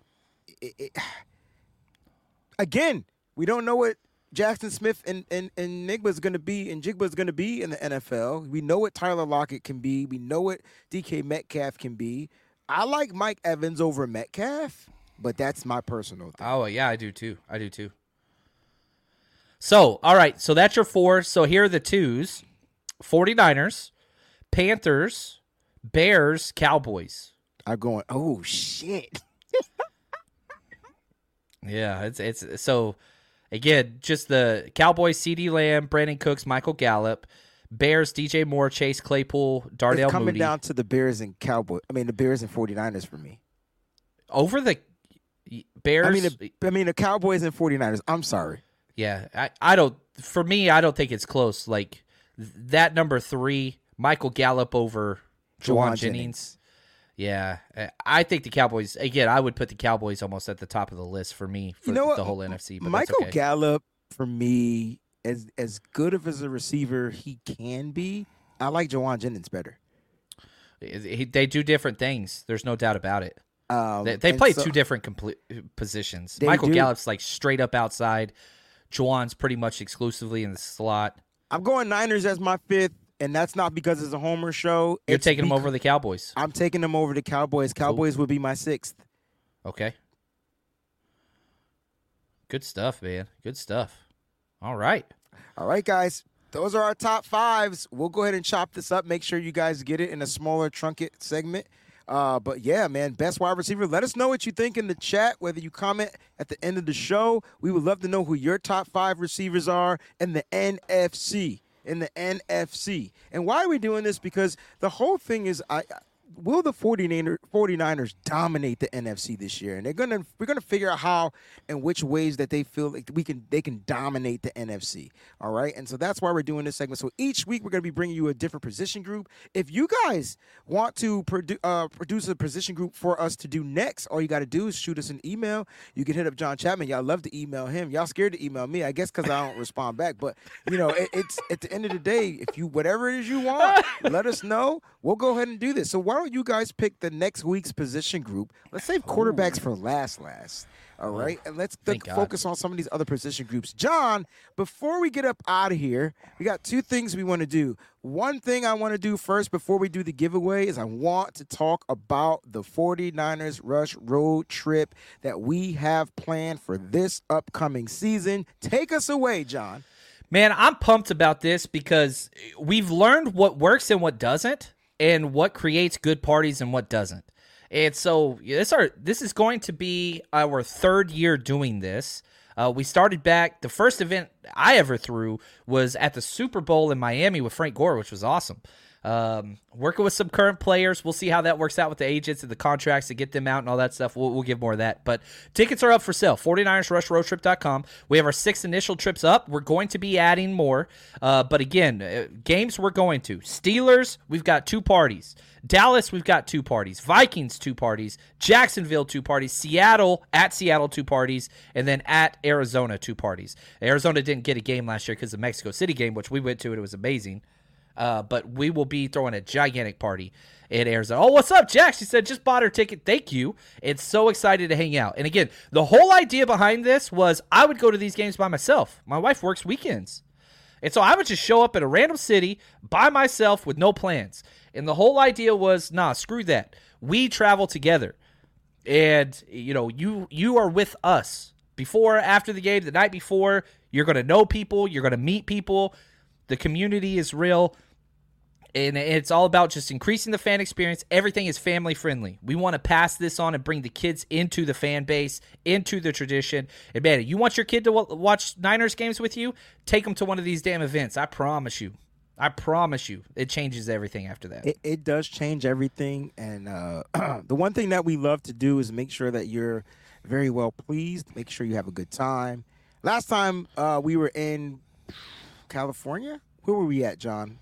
it, it again. We don't know what Jaxon Smith and and and Njigba is going to be and Jigba is going to be in the NFL. We know what Tyler Lockett can be. We know what DK Metcalf can be. I like Mike Evans over Metcalf, but that's my personal thing. Oh, yeah, I do too. I do too. So, all right. So that's your four. So here are the twos 49ers, Panthers, Bears, Cowboys. I'm going. Oh shit! Yeah, it's it's so again, just the Cowboys, CeeDee Lamb, Brandin Cooks, Michael Gallup, Bears, DJ Moore, Chase Claypool, Darnell it's coming Mooney. down to the Bears and Cowboys. I mean, the Bears and 49ers for me. Over the Bears. I mean, the, I mean the Cowboys and 49ers. I'm sorry. yeah, I, I don't for me, I don't think it's close. Like that number three, Michael Gallup over Jauan Jauan Jennings. Yeah, I- I think the Cowboys again. I would put the Cowboys almost at the top of the list for me for you know the whole NFC. But Michael okay. Gallup for me, as as good of as a receiver he can be, I like Jauan Jennings better. He- they do different things. There's no doubt about it. Um, They, they play so- two different complete positions. Michael do. Gallup's like straight up outside. Jauan's pretty much exclusively in the slot. I'm going Niners as my fifth, and that's not because it's a homer show. You're It's taking them over the Cowboys. I'm taking them over the Cowboys. Cowboys would be my sixth. Okay. Good stuff, man. Good stuff. All right. All right, guys. Those are our top fives. We'll go ahead and chop this up. Make sure you guys get it in a smaller trunket segment. Uh, but yeah, man, best wide receiver. Let us know what you think in the chat, whether you comment at the end of the show. We would love to know who your top five receivers are in the NFC. In the NFC. And why are we doing this? Because the whole thing is I will the 49er, 49ers dominate the NFC this year? And they're gonna we're gonna figure out how and which ways that they feel like we can they can dominate the NFC. All right, and so that's why we're doing this segment. So each week we're gonna be bringing you a different position group. If you guys want to produ- uh, produce a position group for us to do next, all you got to do is shoot us an email. You can hit up John Chapman. Y'all love to email him. Y'all scared to email me, I guess, because I don't respond back. But you know, it, it's at the end of the day, if you whatever it is you want, let us know. We'll go ahead and do this. So why don't you guys pick the next week's position group? Let's save quarterbacks for last, last. All right, and let's th- focus on some of these other position groups. John, before we get up out of here, we got two things we want to do. One thing I want to do first before we do the giveaway is I want to talk about the 49ers Rush road trip that we have planned for this upcoming season. Take us away, John. Man, I'm pumped about this because we've learned what works and what doesn't, and what creates good parties and what doesn't. And so this are this is going to be our third year doing this. Uh, we started back. The first event I ever threw was at the Super Bowl in Miami with Frank Gore, which was awesome. Um, working with some current players. We'll see how that works out with the agents and the contracts to get them out and all that stuff. We'll, we'll give more of that. But tickets are up for sale. 49ersrushroadtrip.com. We have our six initial trips up. We're going to be adding more. Uh, but again, uh, games we're going to. Steelers, we've got two parties. Dallas, we've got two parties. Vikings, two parties. Jacksonville, two parties. Seattle, at Seattle, two parties. And then at Arizona, two parties. Arizona didn't get a game last year because the Mexico City game, which we went to and it was amazing. Uh, but we will be throwing a gigantic party in Arizona. Oh, what's up, Jack? She said just bought her ticket. Thank you. It's so excited to hang out. And again, the whole idea behind this was I would go to these games by myself. My wife works weekends. And so I would just show up at a random city by myself with no plans. And the whole idea was, nah, screw that. We travel together. And you know, you you are with us before, after the game, the night before. You're gonna know people, you're gonna meet people. The community is real. And it's all about just increasing the fan experience. Everything is family friendly. We want to pass this on and bring the kids into the fan base, into the tradition. And man, you want your kid to wa- watch Niners games with you? Take them to one of these damn events. I promise you. I promise you, it changes everything after that. It, it does change everything. And uh, the one thing that we love to do is make sure that you're very well pleased, make sure you have a good time. Last time uh, we were in California, where were we at, John?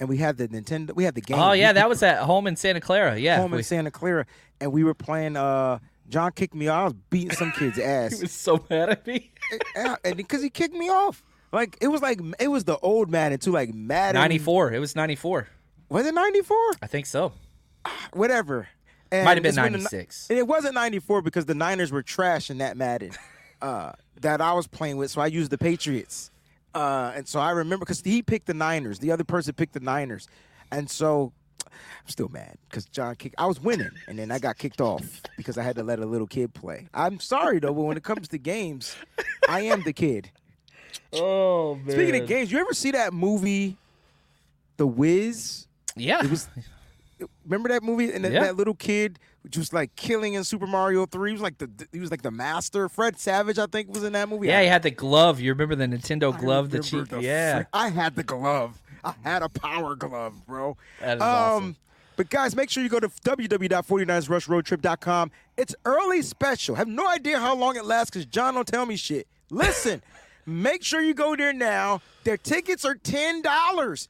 And we had the Nintendo, we had the game. oh yeah, We- that was at home in Santa Clara. Yeah, home in Santa Clara, and we were playing. Uh, John kicked me off. I was beating some kid's ass. he was so mad at me. And because he kicked me off. Like it was like it was the old Madden too, like Madden Ninety four. It was ninety four. Was it ninety four? I think so. Whatever. And Might have been the- 96. And it wasn't ninety four because the Niners were trash in that Madden uh, that I was playing with, so I used the Patriots. Uh, and so I remember because he picked the Niners, the other person picked the Niners, and so I'm still mad because John kicked. I was winning, and then I got kicked off because I had to let a little kid play. I'm sorry though, but when it comes to games, I am the kid. Oh man. Speaking of games, you ever see that movie, The Wiz? yeah. It was. Remember that movie and that, Yeah. that little kid which was like killing in Super Mario Three. He was like the he was like the master. Fred Savage, I think, was in that movie. yeah, I- he had the glove. You remember the Nintendo glove? The cheap. yeah. frick- I had the glove. I had a power glove, bro. That is um, awesome. But guys, make sure you go to www.49ersrushroadtrip.com. It's early special. Have no idea how long it lasts because John don't tell me shit. Listen, make sure you go there now. Their tickets are ten dollars.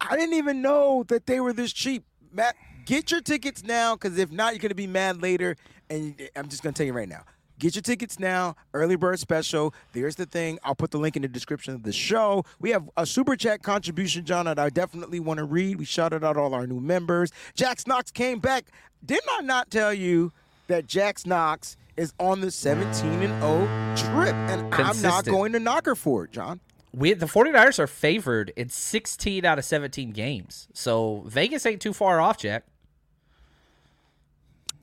I didn't even know that they were this cheap. Matt, get your tickets now because if not, you're gonna be mad later. And I'm just gonna tell you right now. Get your tickets now. Early bird special. There's the thing. I'll put the link in the description of the show. We have a super chat contribution, John, that I definitely want to read. We shouted out all our new members. Jax Knox came back. Didn't I not tell you that Jax Knox is on the 17 and 0 trip? And I'm not going to knock her for it, John. We the 49ers are favored in 16 out of 17 games. So Vegas ain't too far off, Jack.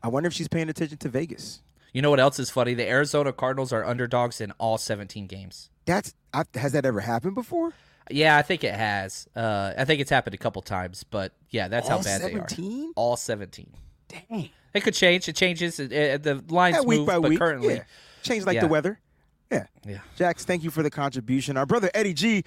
I wonder if she's paying attention to Vegas. You know what else is funny? The Arizona Cardinals are underdogs in all 17 games. That's I, has that ever happened before? Yeah, I think it has. Uh, I think it's happened a couple times, but yeah, that's All how bad 17? they are. All 17. Dang. It could change. It changes. Uh, uh, the lines Yeah, week move, by but week. currently, yeah. change like Yeah. the weather. Yeah. Yeah. Jax, thank you for the contribution. Our brother Eddie G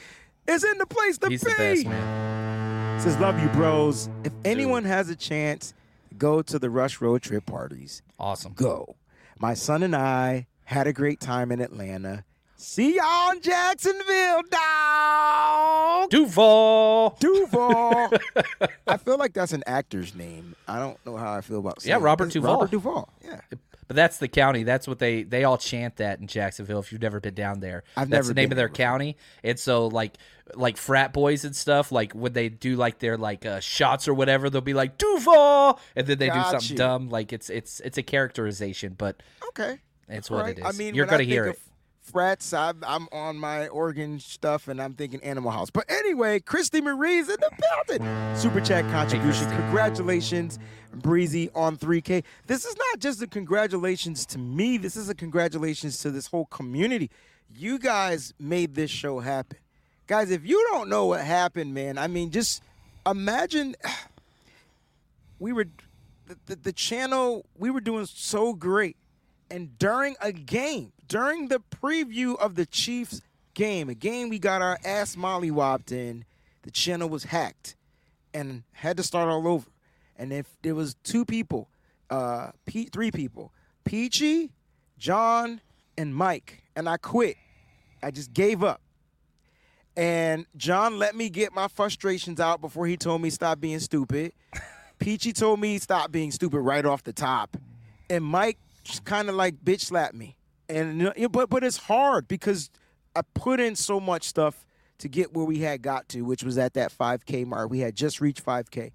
is in the place to he's be. the best man. Says love you, bros. If anyone has a chance go to the Rush Road Trip parties. Awesome. Go. My son and I had a great time in Atlanta. See y'all in Jacksonville, dog. Duval. Duval. I feel like that's an actor's name. I don't know how I feel about it. Yeah. Robert It's Duvall. Robert Duvall. Yeah. But that's the county. That's what they they all chant that in Jacksonville. If you've never been down there, I've that's the name of their before. county. And so like like frat boys and stuff, like when they do like their like uh, shots or whatever, they'll be like Duval, and then they do something you. dumb. Like it's it's it's a characterization, but Okay. it's what Right. it is. I mean, you're gonna I hear it. Frats, I'm, I'm on my Oregon stuff, and I'm thinking Animal House. But anyway, Christy Marie's in the building. Super chat contribution. Congratulations, Breezie, on 3K. This is not just a congratulations to me. This is a congratulations to this whole community. You guys made this show happen, guys. If you don't know what happened, man, I mean, just imagine we were the, the, the channel we were doing so great and during a game during the preview of the chiefs game a game we got our ass mollywopped in the channel was hacked and had to start all over and if there was two people uh P- three people peachy john and mike and i quit i just gave up and John let me get my frustrations out before he told me stop being stupid. Peachy told me stop being stupid right off the top, and Mike kind of like bitch slapped me. And but but it's hard because I put in so much stuff to get where we had got to, which was at that 5K mark. We had just reached 5K.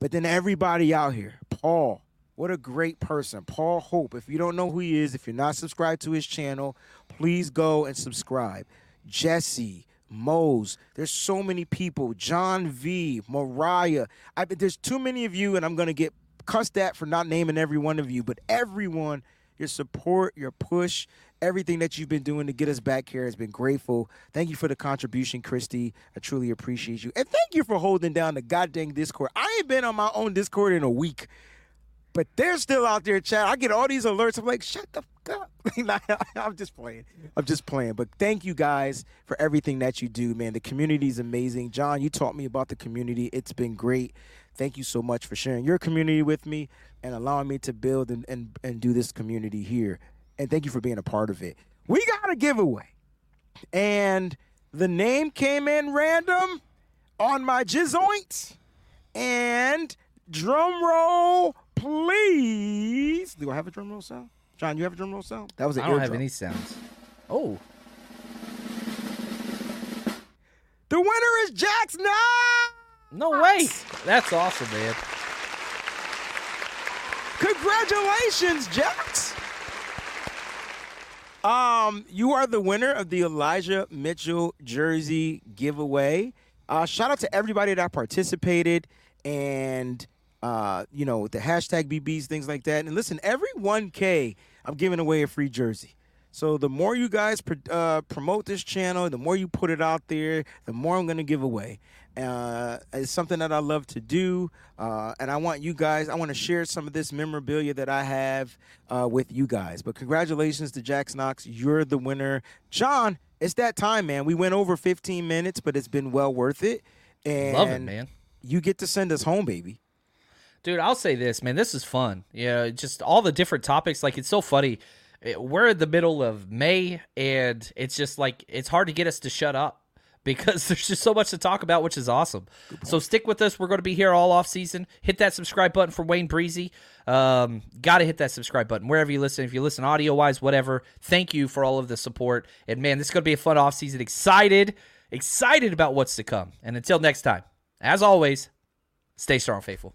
But then everybody out here, Paul, what a great person. Paul Hope. If you don't know who he is, if you're not subscribed to his channel, please go and subscribe. Jesse, Mose, there's so many people. John V, Mariah. I there's too many of you, and I'm gonna get cussed at for not naming every one of you, but everyone, your support, your push, everything that you've been doing to get us back here has been grateful. Thank you for the contribution, Christy. I truly appreciate you. And thank you for holding down the goddamn Discord. I ain't been on my own Discord in a week. But they're still out there chat. I get all these alerts. I'm like, shut the fuck up. I'm just playing. I'm just playing. But thank you guys for everything that you do, man. The community is amazing. John, you taught me about the community. It's been great. Thank you so much for sharing your community with me and allowing me to build and, and, and do this community here. And thank you for being a part of it. We got a giveaway. And the name came in random on my jizoint. And drum roll, please. Do I have a drum roll sound? John, you have a drum roll sound? That was an I don't have eardrum. any sounds. Oh, The winner is Jax Knox. No way! That's awesome, man. Congratulations, Jax. Um, you are the winner of the Elijah Mitchell jersey giveaway. Uh, shout out to everybody that participated and uh, you know, the hashtag BBs, things like that. And listen, every 1K, I'm giving away a free jersey. So the more you guys pr- uh, promote this channel, the more you put it out there, the more I'm going to give away. Uh, it's something that I love to do, uh, and I want you guys. I want to share some of this memorabilia that I have uh, with you guys. But congratulations to Jax Knox, you're the winner, John. It's that time, man. We went over 15 minutes, but it's been well worth it. And Love it, man. You get to send us home, baby. Dude, I'll say this, man. This is fun. Yeah, just all the different topics. Like, it's so funny. Eh, We're in the middle of May, and it's just like it's hard to get us to shut up because there's just so much to talk about, which is awesome. So stick with us. We're going to be here all off season. Hit that subscribe button for Wayne Breezie. Um, Got to hit that subscribe button wherever you listen. If you listen audio wise, whatever. Thank you for all of the support. And man, this is going to be a fun off season. Excited, excited about what's to come. And until next time, as always, stay strong, faithful.